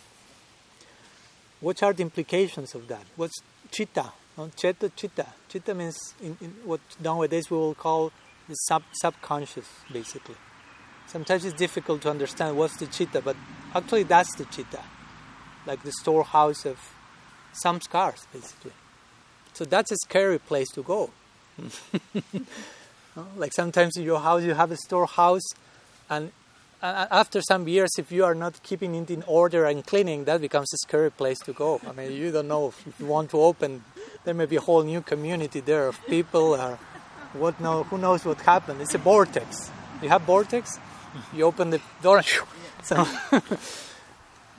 [SPEAKER 1] What are the implications of that? What's chitta? No? Chitta. Chitta means in, in what nowadays we will call the sub, subconscious, basically. Sometimes it's difficult to understand what's the chitta, but actually that's the chitta, like the storehouse of samskars, basically. So that's a scary place to go. <laughs> Like sometimes in your house you have a storehouse, and after some years, if you are not keeping it in order and cleaning, that becomes a scary place to go. I mean, you don't know if you want to open. There may be a whole new community there of people, or what know, who knows what happened. It's a vortex. You have vortex. You open the door. <laughs> So, <laughs>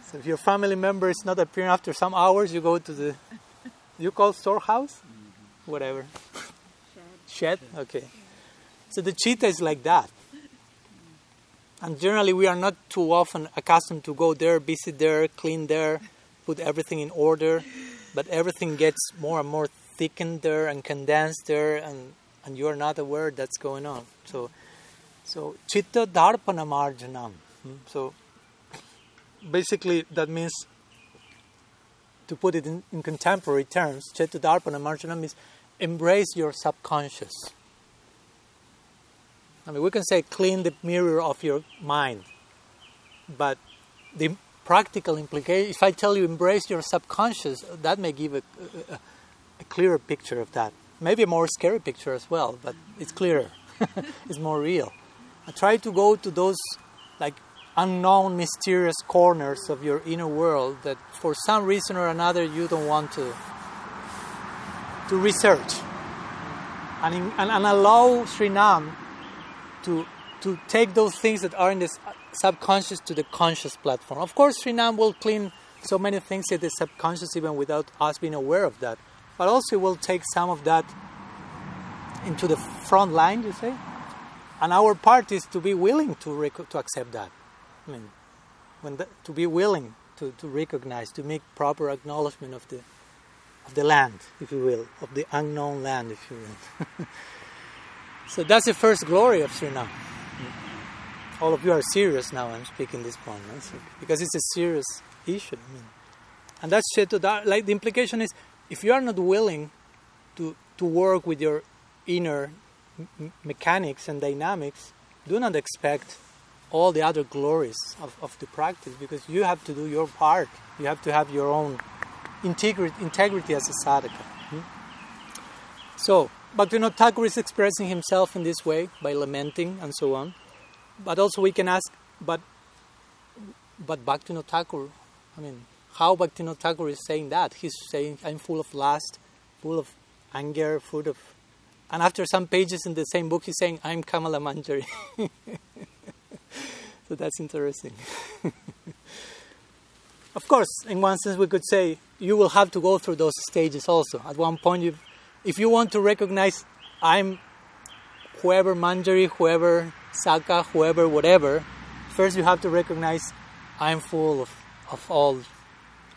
[SPEAKER 1] so if your family member is not appearing after some hours, you go to the. You call storehouse, mm-hmm. whatever. Shed. Shed. Okay. So the chitta is like that. And generally, we are not too often accustomed to go there, visit there, clean there, put everything in order. But everything gets more and more thickened there and condensed there, and, and you are not aware that's going on. So, so chitta darpana marjanam. Hmm? So, basically, that means to put it in, in contemporary terms, chitta darpana marjanam means embrace your subconscious I mean, we can say clean the mirror of your mind, but the practical implication, if I tell you embrace your subconscious, that may give a, a, a clearer picture of that. Maybe a more scary picture as well, but it's clearer, <laughs> it's more real. I try to go to those like unknown, mysterious corners of your inner world that for some reason or another you don't want to to research and, in, and, and allow Srinam to to take those things that are in the subconscious to the conscious platform. Of course, Srinam will clean so many things in the subconscious even without us being aware of that. But also, it will take some of that into the front line, you say. And our part is to be willing to rec- to accept that. I mean, when the, to be willing to, to recognize, to make proper acknowledgement of the of the land, if you will, of the unknown land, if you will. <laughs> so that's the first glory of Sri Srinam. All of you are serious now. I'm speaking this point no? So- because it's a serious issue. I mean, and that's shit. That, like the implication is, if you are not willing to to work with your inner m- mechanics and dynamics, do not expect all the other glories of, of the practice because you have to do your part. You have to have your own integrity, integrity as a sadhaka. hmm? So, Bhaktivinoda Thakur is expressing himself in this way by lamenting and so on. But also we can ask, but but Bhaktivinoda Thakur, I mean, how Bhaktivinoda Thakur is saying that? He's saying, I'm full of lust, full of anger, full of... And after some pages in the same book, he's saying, I'm Kamala Manjari. <laughs> so that's interesting. <laughs> of course, in one sense, we could say you will have to go through those stages also. At one point, you, if you want to recognize I'm whoever Manjari, whoever Saka, whoever, whatever, first you have to recognize I'm full of, of all,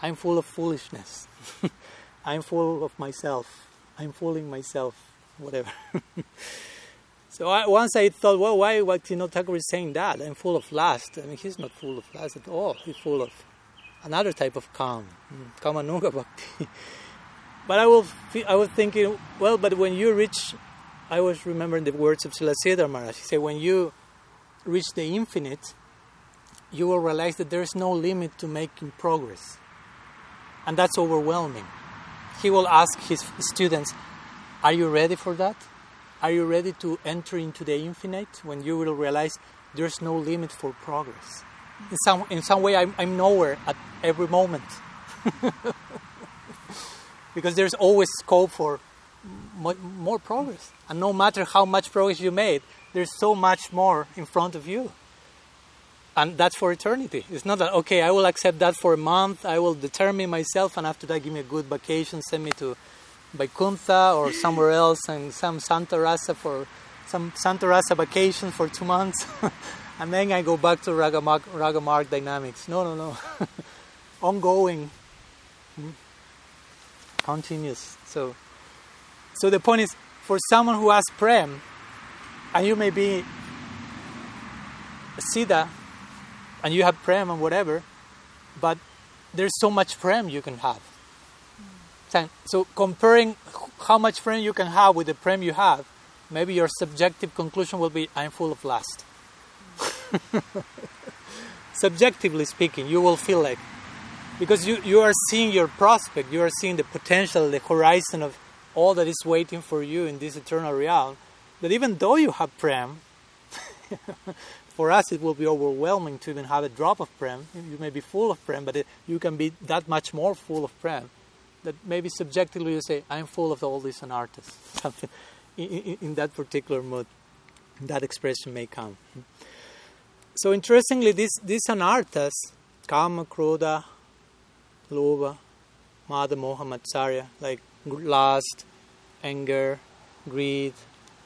[SPEAKER 1] I'm full of foolishness. <laughs> I'm full of myself. I'm fooling myself, whatever. <laughs> so I, once I thought, well, why Bhaktivinoda Thakur is saying that? I'm full of lust. I mean, he's not full of lust at all. He's full of another type of calm, mm, Kamanuga Bhakti. <laughs> but I, will, I was thinking, well, but when you reach, I was remembering the words of Srila Sridhar Maharaj. He said, when you reach the infinite, you will realize that there is no limit to making progress. And that's overwhelming. He will ask his students, Are you ready for that? Are you ready to enter into the infinite when you will realize there's no limit for progress? In some, in some way, I'm, I'm nowhere at every moment. <laughs> because there's always scope for mo- more progress. And no matter how much progress you made, there's so much more in front of you and that's for eternity. It's not that okay. I will accept that for a month. I will determine myself, and after that, give me a good vacation. Send me to Vaikuntha or somewhere else, and some Santa Rasa for some Santa Rasa vacation for two months, <laughs> and then I go back to Raga Marg, Ragamark dynamics. No, no, no. <laughs> Ongoing, hmm, continuous. So, so the point is, for someone who has prem, and you may be a siddha and you have prem and whatever, but there's so much prem you can have. Hmm. So- So comparing how much prem you can have with the prem you have, maybe your subjective conclusion will be, I'm full of lust. Hmm. <laughs> Subjectively speaking, you will feel like, because you, you are seeing your prospect, you are seeing the potential, the horizon of all that is waiting for you in this eternal realm, that even though you have prem, <laughs> for us it will be overwhelming to even have a drop of prem. You may be full of prem, but it, you can be that much more full of prem. That maybe subjectively you say, I'm full of all these anarthas. Something <laughs> in, in, in that particular mood, that expression may come. So interestingly, this these anarthas, kama, krodha, lobha, mada, moha, matsarya, like lust, anger, greed,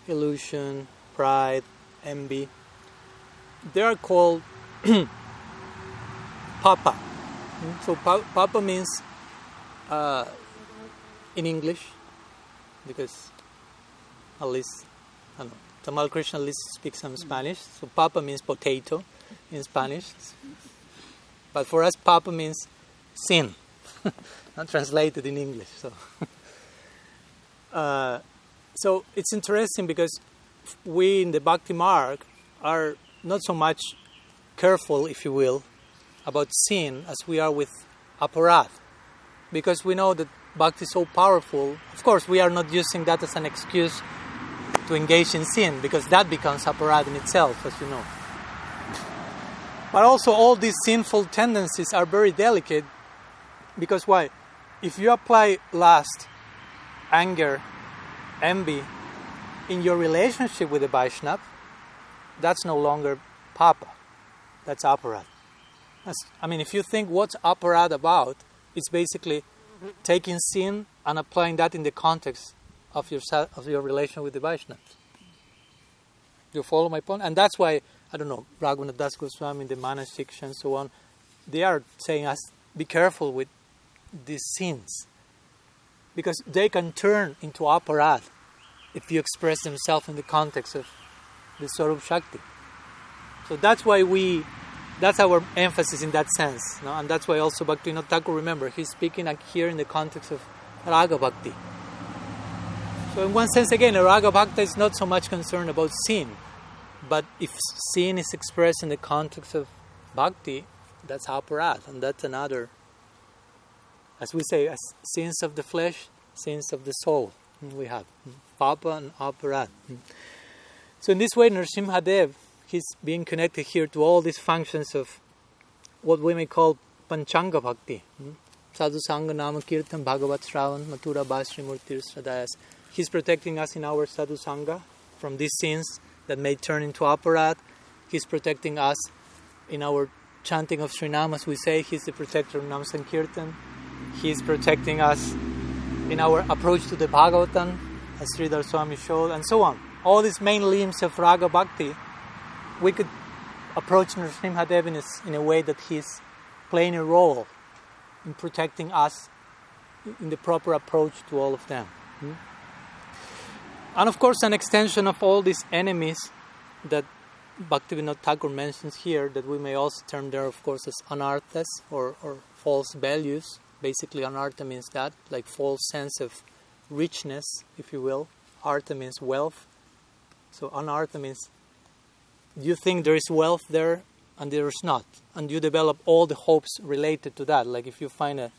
[SPEAKER 1] illusion, pride, envy, they are called <clears throat> papa. So pa- papa means uh, in English, because at least I don't know, Tamal Krishna at least speaks some Spanish. So papa means potato in Spanish, but for us papa means sin, <laughs> not translated in English. So, <laughs> uh, so it's interesting because we in the Bhakti Marg are not so much careful, if you will, about sin as we are with aparat. Because we know that bhakti is so powerful. Of course, we are not using that as an excuse to engage in sin, because that becomes aparat in itself, as you know. But also, all these sinful tendencies are very delicate, because why? If you apply lust, anger, envy in your relationship with the Vaishnava, that's no longer papa. That's aparat. That's, I mean, if you think what's aparat about, it's basically taking sin and applying that in the context of your of your relation with the Vaishnavas. You follow my point? And that's why I don't know Raghunath Das Goswami, the Mana Shiksha and so on, they are saying us be careful with these sins because they can turn into aparad if you express themselves in the context of the Swarup Shakti. So that's why we, that's our emphasis in that sense. No? And that's why also Bhaktivinoda Thakur, remember, he's speaking here in the context of Raga Bhakti. So in one sense, again, Raga Bhakti is not so much concerned about sin, but if sin is expressed in the context of Bhakti, that's aparad, and that's another, as we say, as sins of the flesh, sins of the soul. Mm, we have mm, Papa and aparad. Mm. So in this way, Nrsimhadev, he's being connected here to all these functions of what we may call Panchanga Bhakti. Sadhu Sangha Nama Kirtan Bhagavat Shravan Mathura Bhasri Murtir Sadayas. He's protecting us in our Sadhu Sangha from these sins that may turn into aparad. He's protecting us in our chanting of Srinamas. We say He's the protector of Nam Sankirtan. He's protecting us in our approach to the Bhagavatam, as Sridhar Swami showed, and so on. All these main limbs of Raga Bhakti, we could approach Nrsimhadev in, in a way that he's playing a role in protecting us in the proper approach to all of them. Hmm? And of course, an extension of all these enemies that Bhaktivinoda Thakur mentions here, that we may also term there, of course, as anarthas or, or false values. Basically, anartha means that, like false sense of richness, if you will. Artha means wealth. So anartha means you think there is wealth there and there is not. And you develop all the hopes related to that. Like if you find a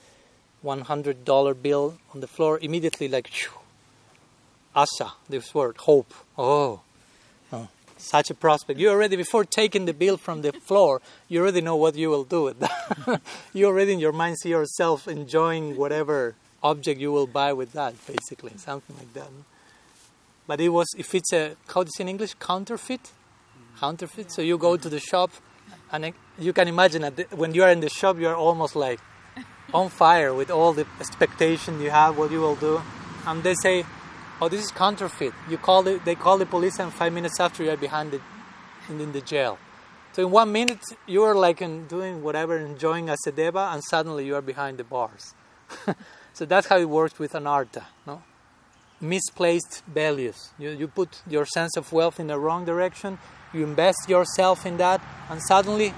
[SPEAKER 1] $100 bill on the floor, immediately like, whew, asa, this word, hope. Oh, such a prospect. You already, before taking the bill from the floor, you already know what you will do with that. <laughs> you already in your mind see yourself enjoying whatever object you will buy with that, basically, something like that. But it was, if it's a, how do you say in English, counterfeit? Counterfeit. So you go to the shop, and you can imagine that when you are in the shop, you are almost like on fire with all the expectation you have, what you will do. And they say, oh, this is counterfeit. You call it, they call the police, and five minutes after you are behind it, in the jail. So in one minute you are like doing whatever, enjoying a sedeva, and suddenly you are behind the bars. <laughs> so that's how it works with anartha, no? Misplaced values. You you put your sense of wealth in the wrong direction. You invest yourself in that, and suddenly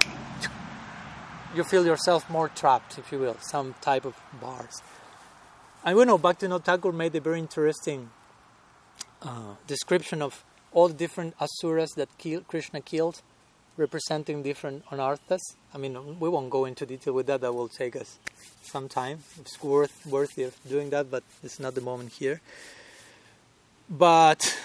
[SPEAKER 1] <tsk> you feel yourself more trapped, if you will, some type of bars. And we know Bhaktivinoda Thakur made a very interesting uh, description of all the different asuras that kill, Krishna killed, representing different anarthas. I mean, we won't go into detail with that. That will take us some time. It's worth worthy of doing that, but it's not the moment here. But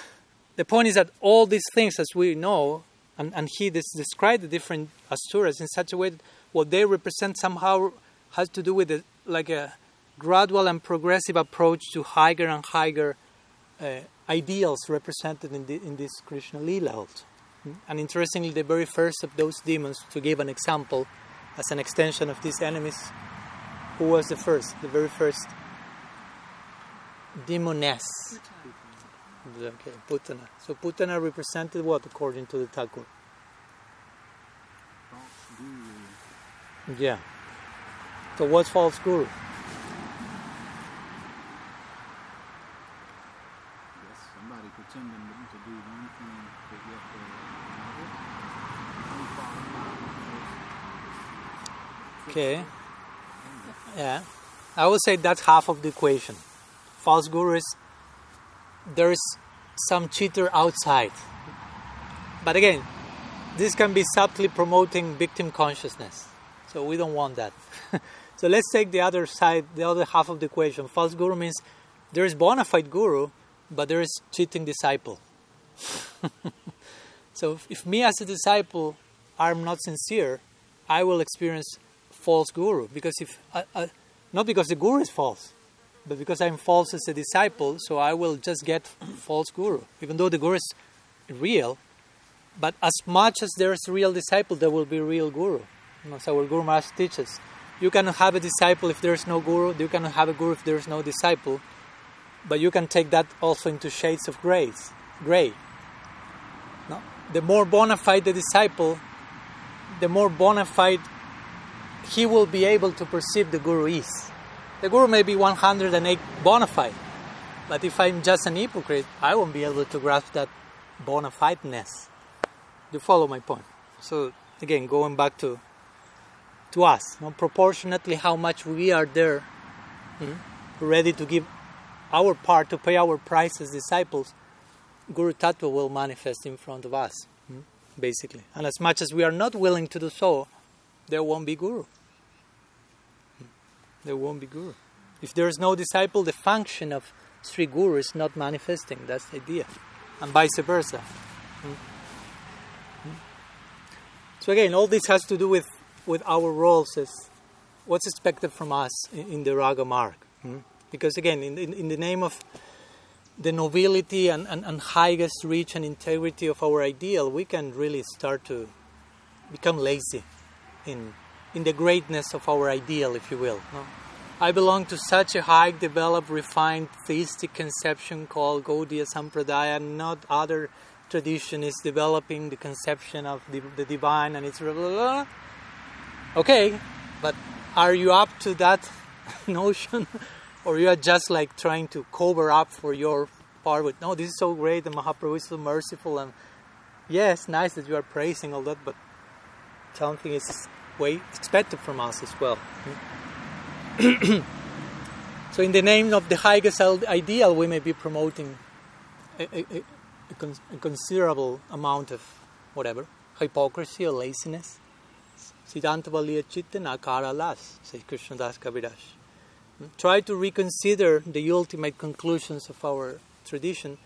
[SPEAKER 1] the point is that all these things, as we know, and, and he des- described the different asuras in such a way that what they represent somehow has to do with a, like a gradual and progressive approach to higher and higher uh, ideals represented in, the, in this Krishna Lila also. Hmm? And interestingly, the very first of those demons, to give an example, as an extension of these enemies, who was the first, the very first? Demoness. Okay, Putana. So Putana represented what according to the Thakur? Yeah. So what's false guru?
[SPEAKER 3] pretending to do one thing, but yet
[SPEAKER 1] Okay. Yeah. I would say that's half of the equation. False guru is there is some cheater outside. But again, this can be subtly promoting victim consciousness. So we don't want that. <laughs> so let's take the other side, the other half of the equation. False guru means there is bona fide guru, but there is cheating disciple. <laughs> so if, if, me as a disciple I'm not sincere, I will experience false guru because if I, I, not because the guru is false, but because I'm false as a disciple, so I will just get false guru, even though the guru is real. But as much as there is a real disciple, there will be real guru. As our Guru Maharaj teaches, you cannot have a disciple if there is no guru. You cannot have a guru if there is no disciple but you can take that also into shades of grays, gray. No? The more bona fide the disciple, the more bona fide he will be able to perceive the Guru is. The Guru may be 108 bona fide, but if I'm just an hypocrite, I won't be able to grasp that bona fideness. You follow my point? So, again, going back to to us, you know, proportionately how much we are there, hmm, ready to give our part to pay our price as disciples, Guru Tattva will manifest in front of us, hmm, basically. And as much as we are not willing to do so, there won't be Guru. There won't be Guru. If there is no disciple, the function of Sri Guru is not manifesting. That's the idea. And vice versa. Hmm. Hmm. So again, all this has to do with, with our roles as what's expected from us in, in the Raga Marg. hmm? Because again, in, in, in the name of the nobility and, and, and highest reach and integrity of our ideal, we can really start to become lazy in, in the greatness of our ideal, if you will. no? I belong to such a high developed, refined theistic conception called Gaudiya Sampradaya, not other tradition is developing the conception of the, the divine and it's blah, blah, blah. Okay, but are you up to that <laughs> notion? or you are just like trying to cover up for your part with, no, this is so great and Mahaprabhu is so merciful and yes, nice that you are praising all that, but something is way expected from us as well. <clears throat> so, in the name of the highest ideal, we may be promoting a, a, a, con- a considerable amount of whatever hypocrisy or laziness. Siddhanta Valiya Chitta Nakara Las, says Krishnadas Kaviraj. Hmm? Try to reconsider the ultimate conclusions of our tradition.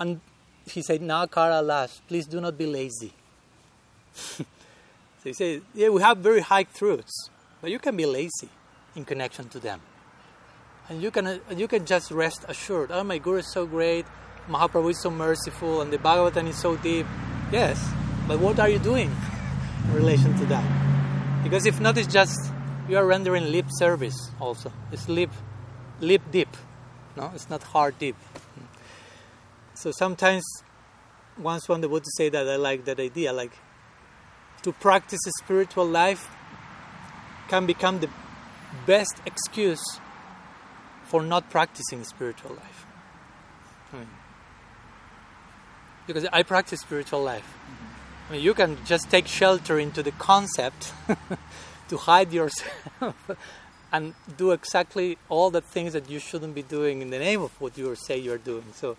[SPEAKER 1] And he said, Nakara Las, please do not be lazy. <laughs> so say, yeah, we have very high truths, but you can be lazy in connection to them. And you can, you can just rest assured, oh, my Guru is so great, Mahaprabhu is so merciful, and the Bhagavatam is so deep. Yes, but what are you doing in relation to that? Because if not, it's just you are rendering lip service also. It's lip, lip deep. No, it's not heart deep. So sometimes, once one would say that, I like that idea. Like to practice a spiritual life can become the best excuse for not practicing spiritual life. I mean, because I practice spiritual life. I mean, you can just take shelter into the concept <laughs> to hide yourself <laughs> and do exactly all the things that you shouldn't be doing in the name of what you say you're doing. So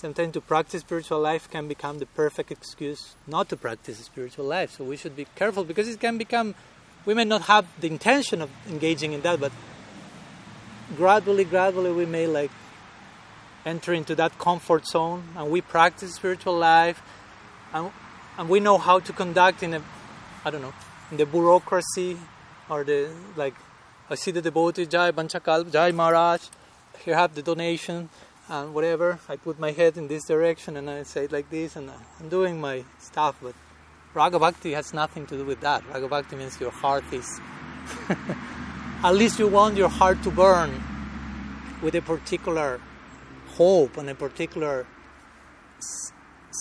[SPEAKER 1] sometimes to practice spiritual life can become the perfect excuse not to practice spiritual life. So we should be careful because it can become, we may not have the intention of engaging in that, but gradually, gradually we may like enter into that comfort zone and we practice spiritual life and, and we know how to conduct in a, I don't know, in the bureaucracy or the like I see the devotee Jai Banchakal, Jai Maharaj, here have the donation and whatever. I put my head in this direction and I say it like this and I'm doing my stuff but Raga Bhakti has nothing to do with that. Raga Bhakti means your heart is <laughs> at least you want your heart to burn with a particular hope and a particular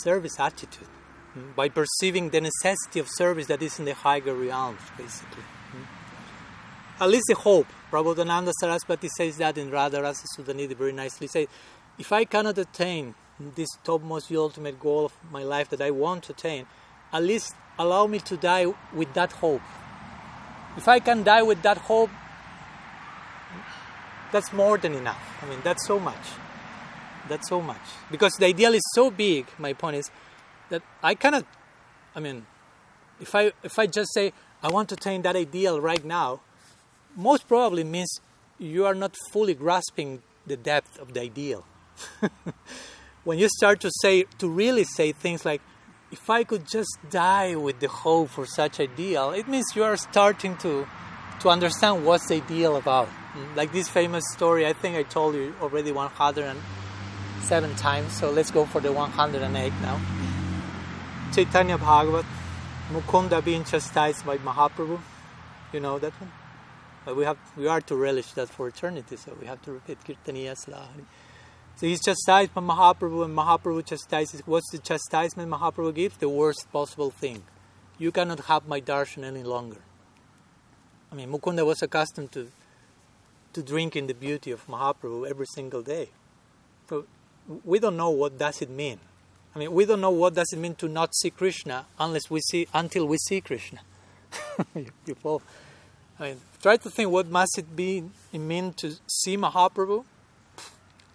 [SPEAKER 1] service attitude mm, by perceiving the necessity of service that is in the higher realms, basically. mm. At least the hope. Prabodhananda Saraswati says that in Radharasa Sudhanidhi very nicely. Say, if I cannot attain this topmost ultimate goal of my life that I want to attain, at least allow me to die with that hope. If I can die with that hope, that's more than enough. I mean, that's so much. That's so much. Because the ideal is so big, my point is, that I cannot, I mean, if I, if I just say, I want to attain that ideal right now, most probably means you are not fully grasping the depth of the ideal. <laughs> when you start to say, to really say things like, if I could just die with the hope for such ideal, it means you are starting to, to understand what's the ideal about. Mm, Like this famous story, I think I told you already 107 times, so let's go for the 108 now. Chaitanya Bhagavat, Mukunda being chastised by Mahaprabhu. You know that one? But we have we are to relish that for eternity, so we have to repeat Kirtaniya Slahari. So he's chastised by Mahaprabhu, and Mahaprabhu chastises. What's the chastisement Mahaprabhu gives? The worst possible thing. You cannot have my darshan any longer. I mean, Mukunda was accustomed to to drink in the beauty of Mahaprabhu every single day. So we don't know what does it mean. I mean, we don't know what does it mean to not see Krishna unless we see until we see Krishna. <laughs> fall. I mean, try to think what must it be it mean to see Mahaprabhu,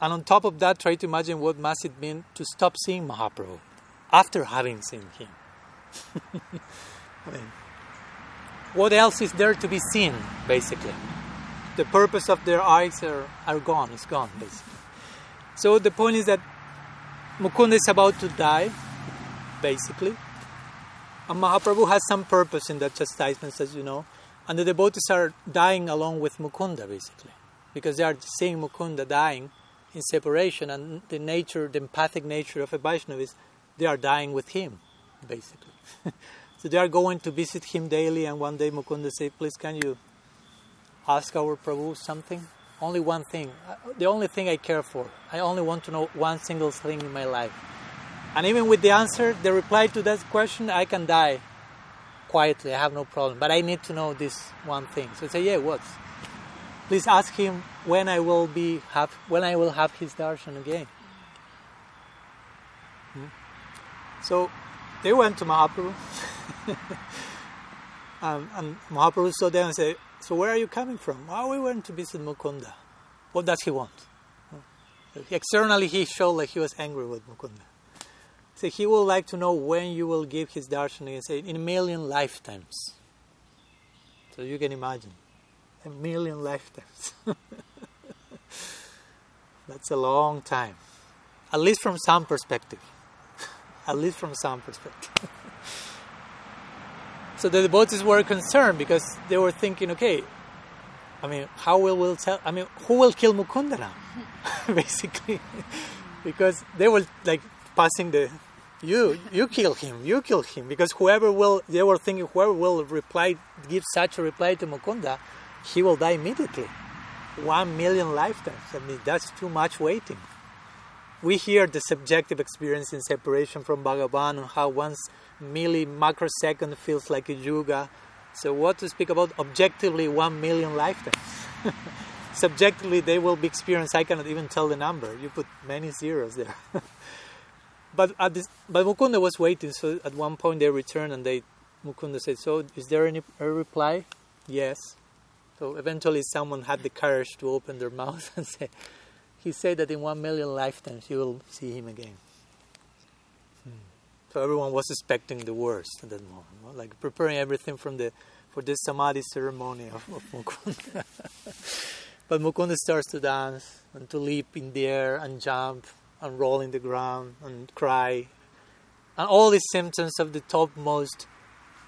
[SPEAKER 1] and on top of that, try to imagine what must it mean to stop seeing Mahaprabhu after having seen him. <laughs> I mean, what else is there to be seen, basically? The purpose of their eyes are, are gone, it's gone, basically. So the point is that Mukunda is about to die, basically. And Mahaprabhu has some purpose in that chastisement, as you know. And the devotees are dying along with Mukunda, basically. Because they are seeing Mukunda dying in separation, and the nature, the empathic nature of a Vaishnava is they are dying with him, basically. <laughs> so they are going to visit him daily, and one day Mukunda say, Please, can you ask our Prabhu something? Only one thing. Uh, the only thing I care for. I only want to know one single thing in my life. And even with the answer, the reply to that question, I can die quietly. I have no problem. But I need to know this one thing. So I say, yeah, what? Please ask him when I will be have when I will have his darshan again. Hmm? So they went to Mahaprabhu. <laughs> um, and Mahaprabhu saw them and said, So where are you coming from? Oh, we went to visit Mukunda. What does he want? Externally, he showed like he was angry with Mukunda. So he would like to know when you will give his darshan and say, in a million lifetimes. So you can imagine, a million lifetimes. <laughs> That's a long time, at least from some perspective. <laughs> at least from some perspective. <laughs> so the devotees were concerned because they were thinking, okay, I mean, how will we tell? I mean, who will kill Mukunda now? Basically, because they were like passing the, you you kill him, you kill him, because whoever will they were thinking whoever will reply give such a reply to Mukunda, he will die immediately. One million lifetimes. I mean, that's too much waiting. We hear the subjective experience in separation from Bhagavan and how one milli microsecond feels like a yuga. So, what to speak about objectively one million lifetimes? <laughs> Subjectively, they will be experienced. I cannot even tell the number. You put many zeros there. <laughs> but at this, but Mukunda was waiting. So at one point they returned and they Mukunda said, "So is there any a reply?" Yes. So eventually someone had the courage to open their <laughs> mouth and say, "He said that in one million lifetimes you will see him again." Hmm. So everyone was expecting the worst at that moment, like preparing everything from the for this samadhi ceremony of, of Mukunda. <laughs> but Mukunda starts to dance and to leap in the air and jump and roll in the ground and cry. And all these symptoms of the topmost,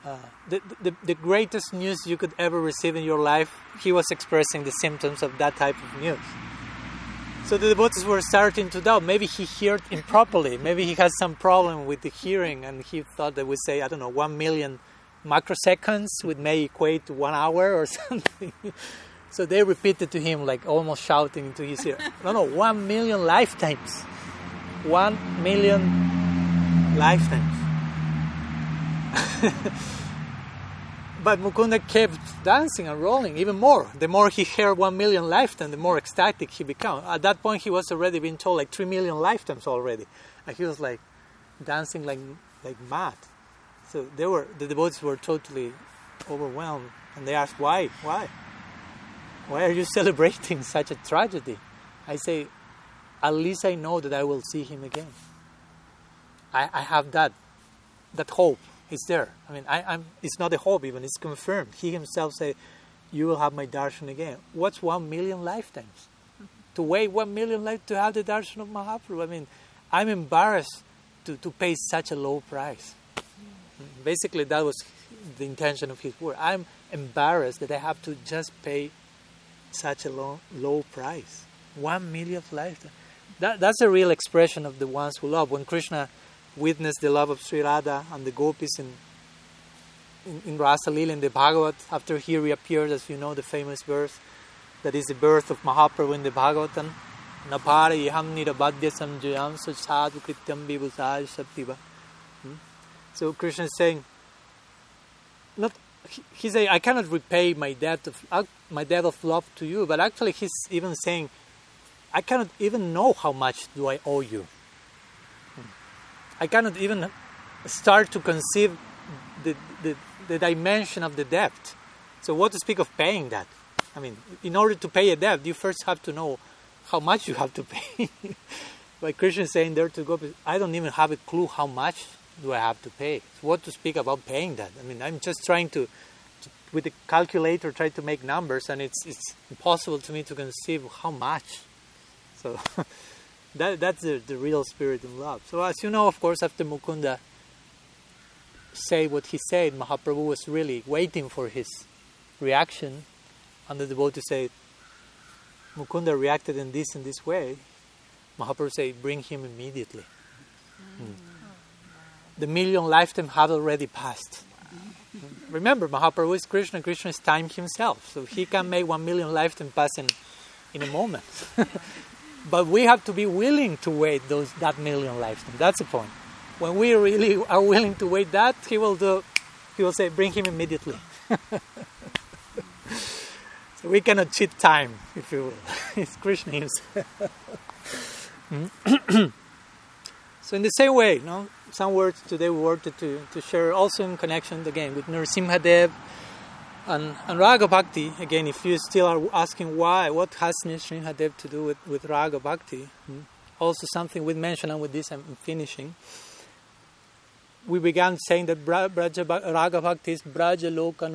[SPEAKER 1] uh, the, the, greatest news you could ever receive in your life, he was expressing the symptoms of that type of news. So the devotees were starting to doubt. Maybe he heard improperly. Maybe he has some problem with the hearing, and he thought that we say, I don't know, one million microseconds, would may equate to one hour or <laughs> something. so they repeated to him, like almost shouting into his ear, No, no, one million lifetimes. One million lifetimes. <laughs> but Mukunda kept dancing and rolling even more. The more he heard one million lifetimes, the more ecstatic he became. At that point, he was already being told like three million lifetimes already. And he was like dancing like, like mad. So they were the devotees were totally overwhelmed, and they asked, "Why? Why? Why are you <laughs> celebrating such a tragedy?" I say, "At least I know that I will see him again. I, I have that that hope. It's there. I mean, I, am It's not a hope even. It's confirmed. He himself said, "You will have my darshan again." What's one million lifetimes? to wait one million life to have the darshan of Mahaprabhu. I mean, I'm embarrassed to, to pay such a low price. Basically, that was the intention of his word. I'm embarrassed that I have to just pay such a low, low price. One millionth lifetime. That, that's a real expression of the ones who love. When Krishna witnessed the love of Sri Radha and the gopis in, in, in Rasa Lila in the Bhagavat, after he reappeared, as you know, the famous verse, that is the birth of Mahaprabhu in the Bhagavatam. Napara iham nirabadya samjayam sadhu krityam vibhusaj shaktiva. So Krishna is saying, not he, he say, I cannot repay my debt of uh, my debt of love to you. But actually, he's even saying, I cannot even know how much do I owe you. I cannot even start to conceive the, the, the dimension of the debt. So, what to speak of paying that? I mean, in order to pay a debt, you first have to know how much you have to pay. <laughs> like Krishna saying there to go, I don't even have a clue how much do I have to pay. So what to speak about paying that? I mean, I'm just trying to, to with a calculator, try to make numbers, and it's it's impossible to me to conceive how much. So <laughs> that that's the, the real spirit in love. So as you know, of course, after Mukunda say what he said, Mahaprabhu was really waiting for his reaction, and the devotee said, Mukunda reacted in this and this way. Mahaprabhu said, bring him immediately. Mm. The million lifetime had already passed. Remember, Mahaprabhu is Krishna, Krishna is time himself, so he can make one million lifetime pass in, in a moment. <laughs> but we have to be willing to wait those that million lifetime. That's the point. When we really are willing to wait that, he will do. He will say, "Bring him immediately." <laughs> so we cannot cheat time, if you will. <laughs> it's Krishna mm. himself. <clears throat> so in the same way, you know, some words today we wanted to, to share also in connection again with Nrsimhadev and, and Raga Bhakti. Again, if you still are asking why, what has Nrsimhadev to do with, with Raga Bhakti? Hmm? Also something we mentioned, and with this I'm finishing. We began saying that Braja, Raga Bhakti is Braja Loka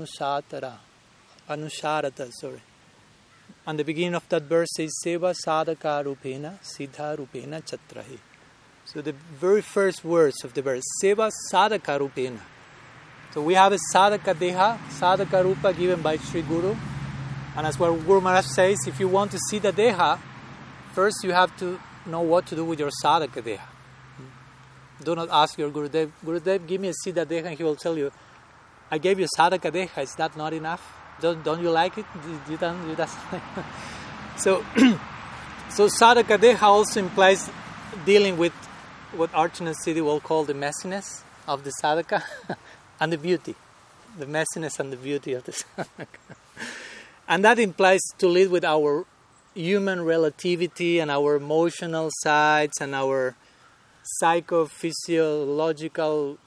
[SPEAKER 1] Anusharata, sorry. And the beginning of that verse is Seva Sadhaka Rupena Siddha Rupena Chatrahi. So the very first words of the verse, Seva Sadhaka Rupena. So we have a Sadhaka Deha, Sadhaka Rupa given by Sri Guru. And as what Guru Maharaj says, if you want to see the Deha, first you have to know what to do with your Sadhaka Deha. Hmm. Do not ask your Gurudev, Gurudev, give me a Siddha Deha, and he will tell you, I gave you Sadhaka Deha, is that not enough? Don't, don't you like it? You don't, you don't. <laughs> so, <clears throat> so Sadhaka Deha also implies dealing with what Archana Siddhi will call the messiness of the sadhaka <laughs> and the beauty. The messiness and the beauty of the <laughs> and that implies to live with our human relativity and our emotional sides and our psychophysiological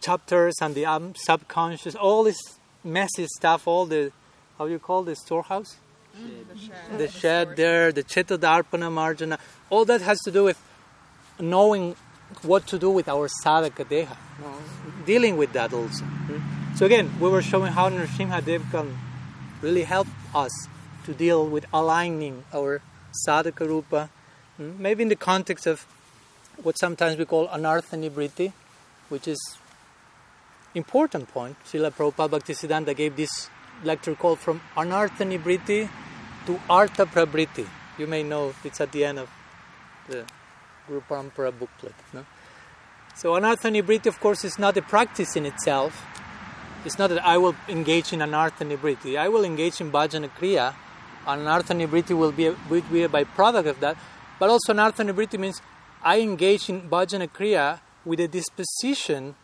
[SPEAKER 1] chapters and the um, subconscious, all this messy stuff, all the, how do you call the storehouse?
[SPEAKER 4] Mm, the shed,
[SPEAKER 1] the shed there, the Chetodarpana Marjana, all that has to do with knowing what to do with our sadhaka deha, dealing with that also. Mm-hmm. So again, we were showing how Nrsimhadev can really help us to deal with aligning our sadhaka rupa, mm-hmm. maybe in the context of what sometimes we call anartha nibriti, which is important point. Srila Prabhupada Bhaktisiddhanta gave this lecture called From Anartha Nibriti to Artha Prabriti. You may know it's at the end of the Guru Parampara booklet. No? So Anartha Nibriti, of course, is not a practice in itself. It's not that I will engage in Anartha Nibriti. I will engage in Bhajana Kriya. Will be a, will be a byproduct of that. But also Anartha Nibriti means I engage in Bhajana Kriya with a disposition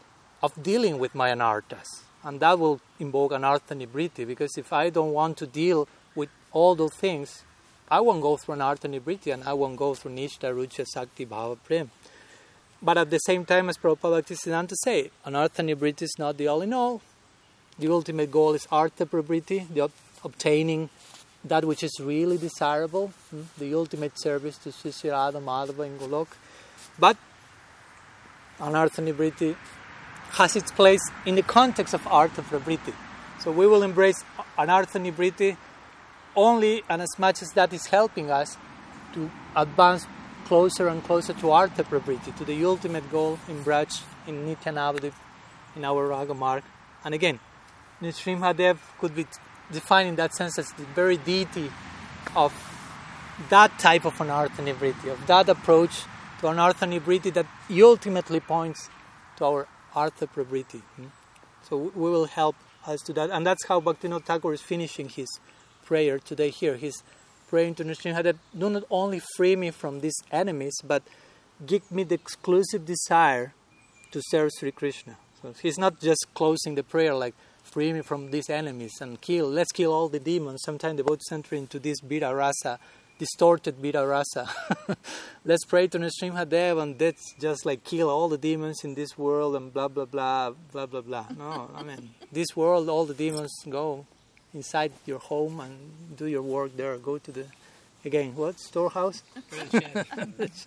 [SPEAKER 1] of dealing with my anarthas. And that will invoke anartha nibriti because if I don't want to deal with all those things, I won't go through anartha nibriti and I won't go through nishta, rucha, sakti, bhava, prem. But at the same time, as Prabhupada Bhaktisiddhanta say, anartha nibriti is not the all in all. The ultimate goal is artha prabriti, the obtaining that which is really desirable, hmm, the ultimate service to Sri Radha Madhava and Golok. But anartha nibriti has its place in the context of Artha Prabriti. So we will embrace Anartha Nibriti only and as much as that is helping us to advance closer and closer to Artha Prabriti, to the ultimate goal in Braj, in Nityanavadip, in our Raga Marg. And again, Nrsimhadev could be defined in that sense as the very deity of that type of Anartha Nibriti, of that approach to Anartha Nibriti that ultimately points to our Artha Prabriti. Hmm? So we will help us to that. And that's how Bhaktivinoda Thakur is finishing his prayer today here. He's praying to Nrsimha that do not only free me from these enemies, but give me the exclusive desire to serve Sri Krishna. So he's not just closing the prayer like, free me from these enemies and kill. Let's kill all the demons. Sometimes devotees enter into this Vira rasa, distorted Vira rasa. <laughs> let's pray to Nrsimhadev and let's just like kill all the demons in this world and blah blah blah blah blah blah. No, I mean this world, all the demons go inside your home and do your work there. Go to the again what storehouse. <laughs>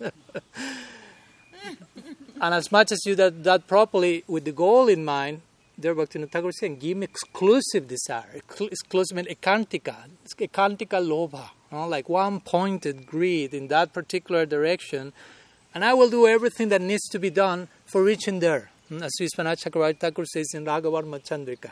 [SPEAKER 1] and as much as you that, that properly with the goal in mind, there Bhaktivinoda Thakur is saying, give me exclusive desire, exclusive ekantika, ekantika lobha, you know, like one pointed greed in that particular direction, and I will do everything that needs to be done for reaching there. Hmm, as Vishwanath Chakravarti Thakur says in Ragavartma Chandrika.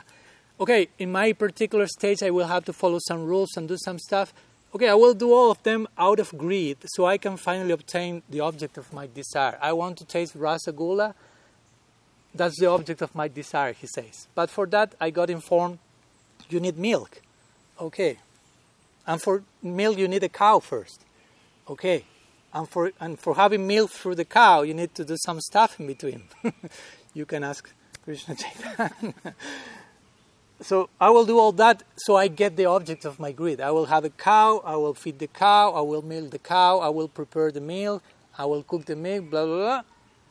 [SPEAKER 1] Okay, in my particular stage, I will have to follow some rules and do some stuff. Okay, I will do all of them out of greed so I can finally obtain the object of my desire. I want to taste rasagula. That's the object of my desire, he says. But for that, I got informed you need milk. Okay. And for milk, you need a cow first. Okay. And for, and for having milk through the cow, you need to do some stuff in between. <laughs> you can ask Krishna Chaitanya. <laughs> so I will do all that so I get the object of my greed. I will have a cow, I will feed the cow, I will milk the cow, I will prepare the meal, I will cook the milk, blah, blah, blah.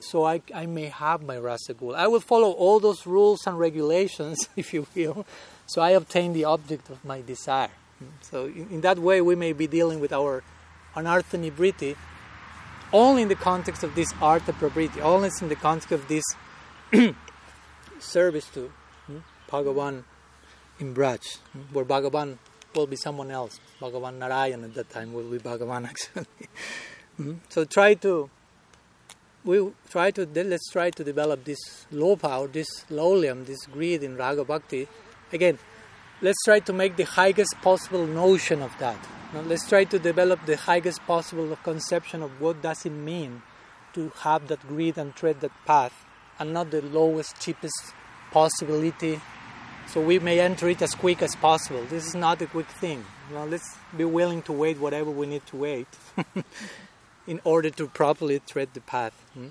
[SPEAKER 1] So I, I may have my rasagul. I will follow all those rules and regulations, <laughs> if you will, so I obtain the object of my desire. So in, in that way, we may be dealing with our anartha nibriti only in the context of this artha prabriti, only in the context of this <clears throat> service to hmm, Bhagavan in Braj, where Bhagavan will be someone else. Bhagavan Narayan at that time will be Bhagavan <laughs> actually. mm-hmm. So try to we try to let's try to develop this low power, this laulyam, this greed in raga bhakti. Again, let's try to make the highest possible notion of that. Now, let's try to develop the highest possible conception of what does it mean to have that greed and tread that path, and not the lowest, cheapest possibility so we may enter it as quick as possible. This is not a quick thing. Let's be willing to wait whatever we need to wait <laughs> in order to properly tread the path. Hmm?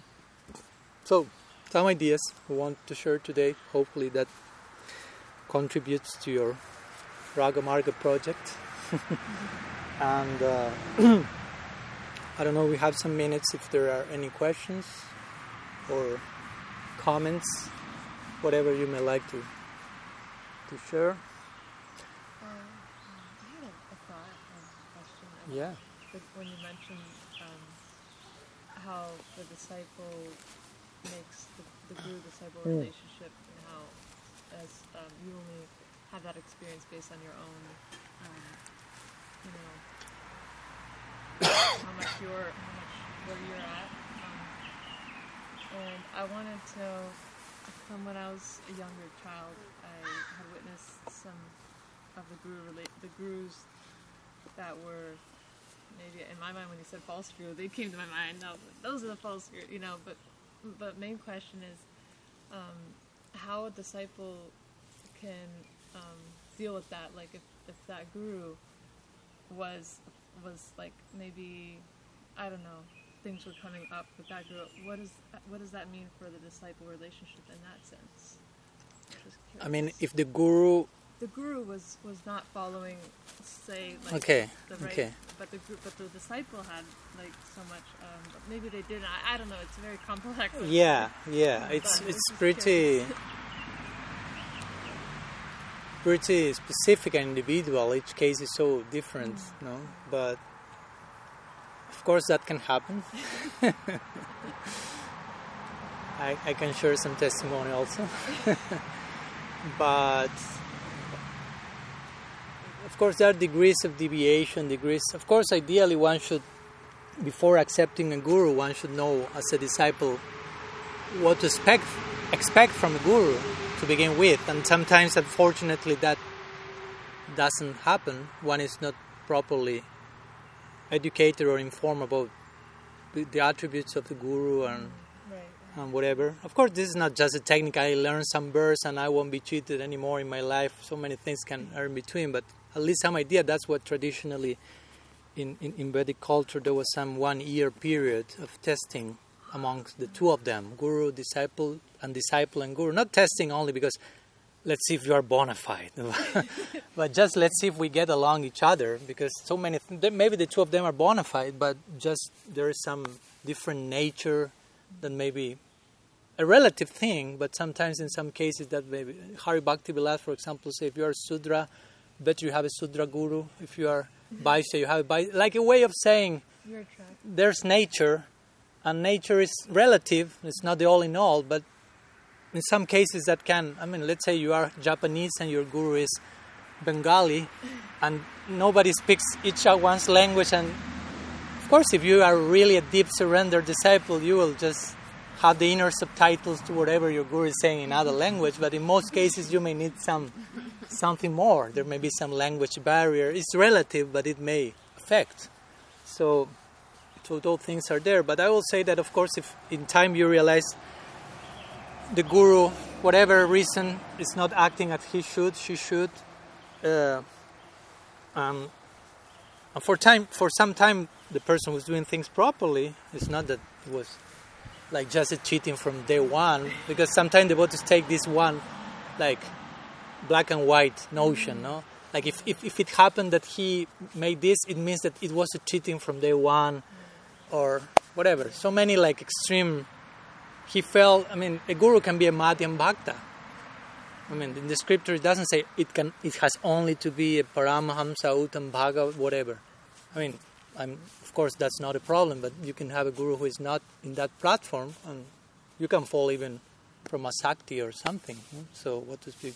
[SPEAKER 1] So, some ideas we want to share today. Hopefully, that contributes to your Raga Marga project. <laughs> and uh, <clears throat> I don't know, we have some minutes if there are any questions or comments, whatever you may like to to share?
[SPEAKER 4] Um, I had a, a thought, a question.
[SPEAKER 1] Yeah.
[SPEAKER 4] when you mentioned um, how the disciple makes the, the guru disciple
[SPEAKER 1] Mm.
[SPEAKER 4] relationship, and how as um, you only have that experience based on your own, um, you know, how much you're, how much where you're at. Um, and I wanted to when I was a younger child, had witnessed some of the guru the gurus that were maybe in my mind when you said false guru, they came to my mind. No, those are the false guru, you know. But but main question is um, how a disciple can um, deal with that. Like if, if that guru was was like maybe I don't know things were coming up with that guru. What is what does that mean for the disciple relationship in that sense?
[SPEAKER 1] I mean, if the guru,
[SPEAKER 4] the guru was was not following, say, like
[SPEAKER 1] Okay,
[SPEAKER 4] the right,
[SPEAKER 1] okay.
[SPEAKER 4] but the group, but the disciple had like so much. Um, but maybe they didn't. I, I don't know. It's very complex. <laughs>
[SPEAKER 1] yeah, yeah, it's
[SPEAKER 4] But
[SPEAKER 1] it's pretty <laughs> pretty specific and individual. Each case is so different,
[SPEAKER 4] Mm.
[SPEAKER 1] no? But of course, that can happen. <laughs> I, I can share some testimony also. But of course, there are degrees of deviation, degrees. Of course, ideally, one should, before accepting a guru, one should know as a disciple what to expect, expect from a guru to begin with. And sometimes, unfortunately, that doesn't happen. One is not properly educated or informed about the, the attributes of the guru and. And whatever. Of course, this is not just a technique. I learn some verse and I won't be cheated anymore in my life. So many things can are in between, but at least some idea. That's what traditionally in, in, in Vedic culture there was some one year period of testing amongst the two of them, guru, disciple, and disciple and guru. Not testing only because let's see if you are bona fide. <laughs> but just let's see if we get along each other because so many, th- maybe the two of them are bona fide, but just there is some different nature that maybe a relative thing, but sometimes in some cases that maybe Hari Bhakti Vilas, for example, say if you are Sudra, better you have a Sudra guru. If you are Vaishya, you have a Vaishya. Like a way of saying there's nature, and nature is relative. It's not the all in all, but in some cases that can. I mean, let's say you are Japanese and your guru is Bengali, and nobody speaks each one's language. And of course, if you are really a deep surrender disciple, you will just have the inner subtitles to whatever your guru is saying in other language. But in most cases, you may need some something more. There may be some language barrier. It's relative, but it may affect. So so those things are there. But I will say that, of course, if in time you realize the guru, whatever reason, is not acting as he should, she should, uh, um, and for time, for some time, the person was doing things properly. It's not that it was like just cheating from day one, because sometimes devotees take this one, like black and white notion, no. Like if, if, if it happened that he made this, it means that it was a cheating from day one or whatever. So many like extreme. He felt. I mean, a guru can be a madhyam bhakta. I mean, in the scripture it doesn't say it can. It has only to be a paramahamsa, uttam bhaga, whatever. I mean, I'm, course that's not a problem, but you can have a guru who is not in that platform, and you can fall even from a sakti or something. So what to speak?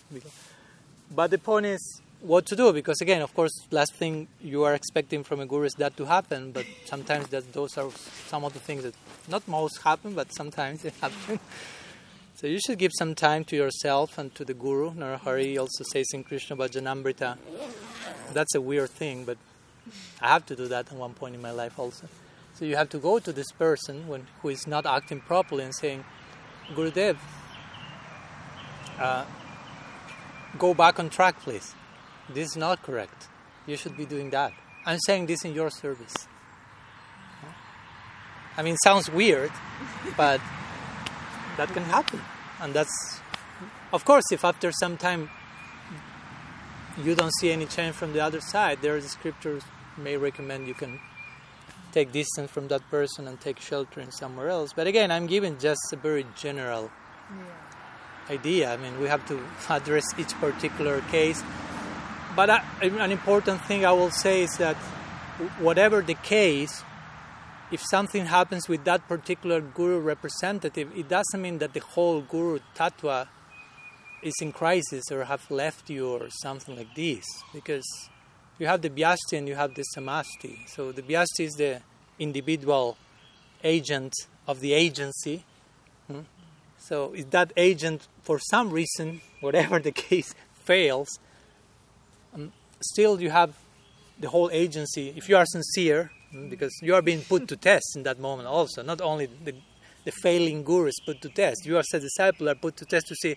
[SPEAKER 1] But the point is what to do because again of course last thing you are expecting from a guru is that to happen but sometimes that those are some of the things that not most happen but sometimes they happen <laughs> so you should give some time to yourself and to the guru narahari also says in krishna bhajanamrita that's a weird thing but i have to do that at one point in my life also so you have to go to this person when, who is not acting properly and saying gurudev uh, go back on track please this is not correct. You should be doing that. I'm saying this in your service. I mean, it sounds weird, but that can happen. And that's, of course, if after some time you don't see any change from the other side, there the scriptures may recommend you can take distance from that person and take shelter in somewhere else. But again, I'm giving just a very general
[SPEAKER 4] Yeah.
[SPEAKER 1] idea. I mean, we have to address each particular case. But uh, an important thing I will say is that whatever the case, if something happens with that particular guru representative, it doesn't mean that the whole guru tattva is in crisis or have left you or something like this. Because you have the vyasti and you have the samasti. So the vyasti is the individual agent of the agency. Hmm? So if that agent, for some reason, <laughs> whatever the case, fails, um, still you have the whole agency. If you are sincere, mm, because you are being put to test in that moment also, not only the, the failing guru is put to test, you as a disciple are put to test to see,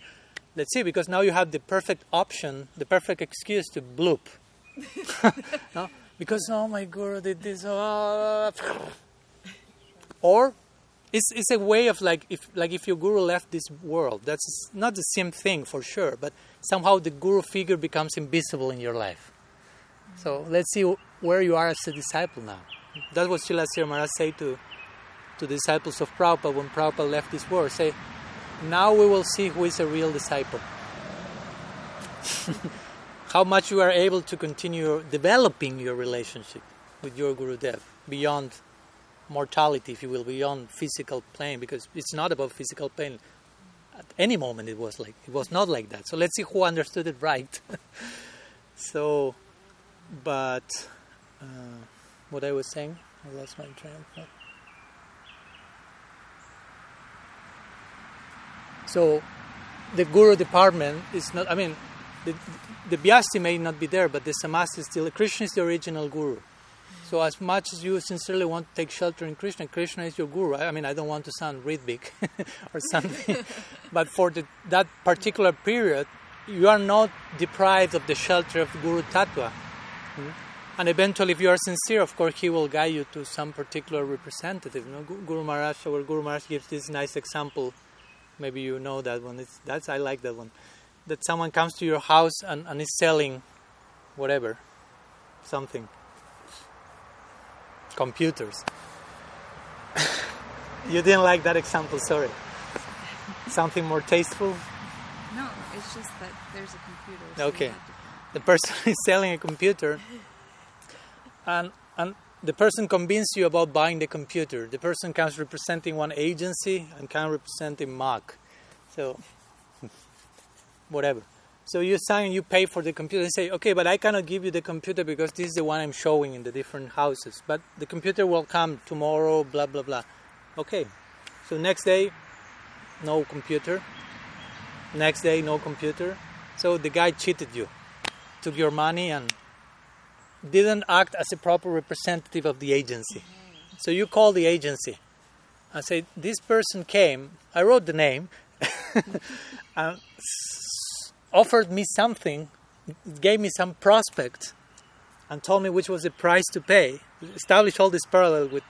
[SPEAKER 1] let's see, because now you have the perfect option, the perfect excuse to bloop. <laughs> no? Because, oh my guru did this, oh, uh, or it's, it's a way of like if like if your guru left this world that's not the same thing for sure but somehow the guru figure becomes invisible in your life. So let's see where you are as a disciple now. That's what Srila Sridhar Maharaj say to to the disciples of Prabhupada when Prabhupada left this world say now we will see who is a real disciple <laughs> how much you are able to continue developing your relationship with your Guru Dev beyond mortality, if you will, beyond physical plane, because it's not about physical pain. At any moment, it was like it was not like that. So let's see who understood it right. <laughs> so, but uh, what I was saying, I lost my train of thought. So, the guru department is not. I mean, the the Vyasti may not be there, but the Samasti is still. Krishna is the original guru. So as much as you sincerely want to take shelter in Krishna, Krishna is your guru. I mean, I don't want to sound ritvik <laughs> or something, <laughs> but for the, that particular period, you are not deprived of the shelter of Guru Tattva. Hmm? And eventually, if you are sincere, of course, he will guide you to some particular representative. You know, Guru Maharaj, or Guru Maharaj gives this nice example. Maybe you know that one. It's, that's I like that one. That someone comes to your house and, and is selling whatever, something, computers. <laughs> you didn't like that example, sorry. Something more tasteful?
[SPEAKER 4] No, it's just that there's a computer. So
[SPEAKER 1] Okay.
[SPEAKER 4] To
[SPEAKER 1] the person <laughs> is selling a computer and and the person convinces you about buying the computer the person comes representing one agency and can representing Mac so whatever. So you sign you pay for the computer. They say okay but I cannot give you the computer because this is the one I'm showing in the different houses. But the computer will come tomorrow blah blah blah. Okay. So next day no computer. Next day no computer. So the guy cheated you took your money and didn't act as a proper representative of the agency. So you call the agency and say, This person came, I wrote the name, s- <laughs> uh, offered me something, gave me some prospect, and told me which was the price to pay. Established all this parallel with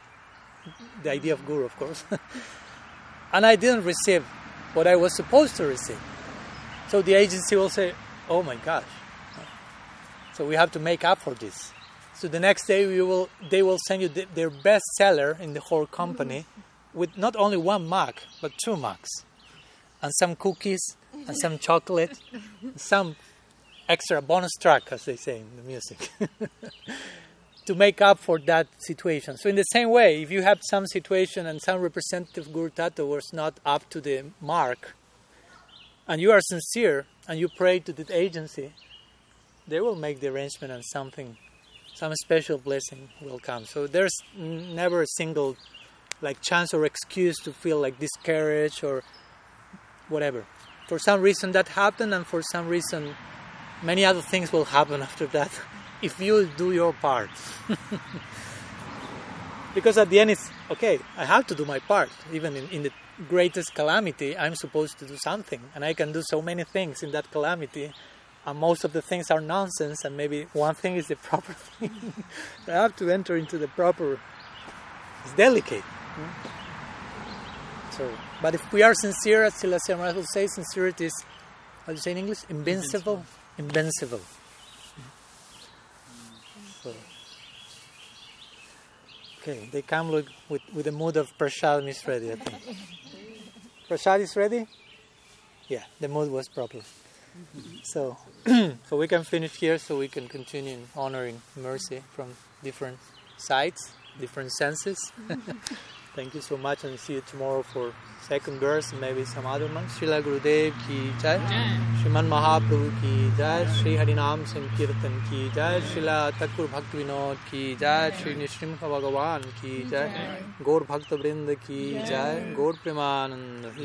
[SPEAKER 1] the idea of guru, of course. <laughs> and I didn't receive what I was supposed to receive. So the agency will say, Oh my gosh. So we have to make up for this. So the next day we will, they will send you the, their best seller in the whole company mm. with not only one mug, but two mugs. And some cookies, <laughs> and some chocolate, some extra bonus track, as they say in the music, <laughs> to make up for that situation. So in the same way, if you have some situation and some representative Guru was not up to the mark, and you are sincere and you pray to the agency, they will make the arrangement and something, some special blessing will come. So there's never a single like chance or excuse to feel like discouraged or whatever. For some reason that happened, and for some reason many other things will happen after that <laughs> if you do your part. <laughs> because at the end it's okay, I have to do my part. Even in, in the greatest calamity, I'm supposed to do something, and I can do so many things in that calamity and most of the things are nonsense and maybe one thing is the <laughs> proper thing i have to enter into the proper it's delicate so but if we are sincere as Silasya Maharaj will say sincerity is how do you say in english? Invincible? Invincible. So, okay they come look with, with the mood of prashad is ready i think. Prashad is ready? Yeah the mood was proper so, <clears throat> so we can finish here, so we can continue honoring mercy from different sides, different senses. <laughs> Thank you so much, and see you tomorrow for second verse and maybe some other months. Srila Gurudev ki jai, Sriman Mahaprabhu ki jai, Shri Harinam Sankirtan ki jai, Srila Thakur Bhakti Vinod ki jai, Shri Nishrimha Bhagavan ki jai, Gaur Bhakta Vrinda ki jai, Gaur Premanand.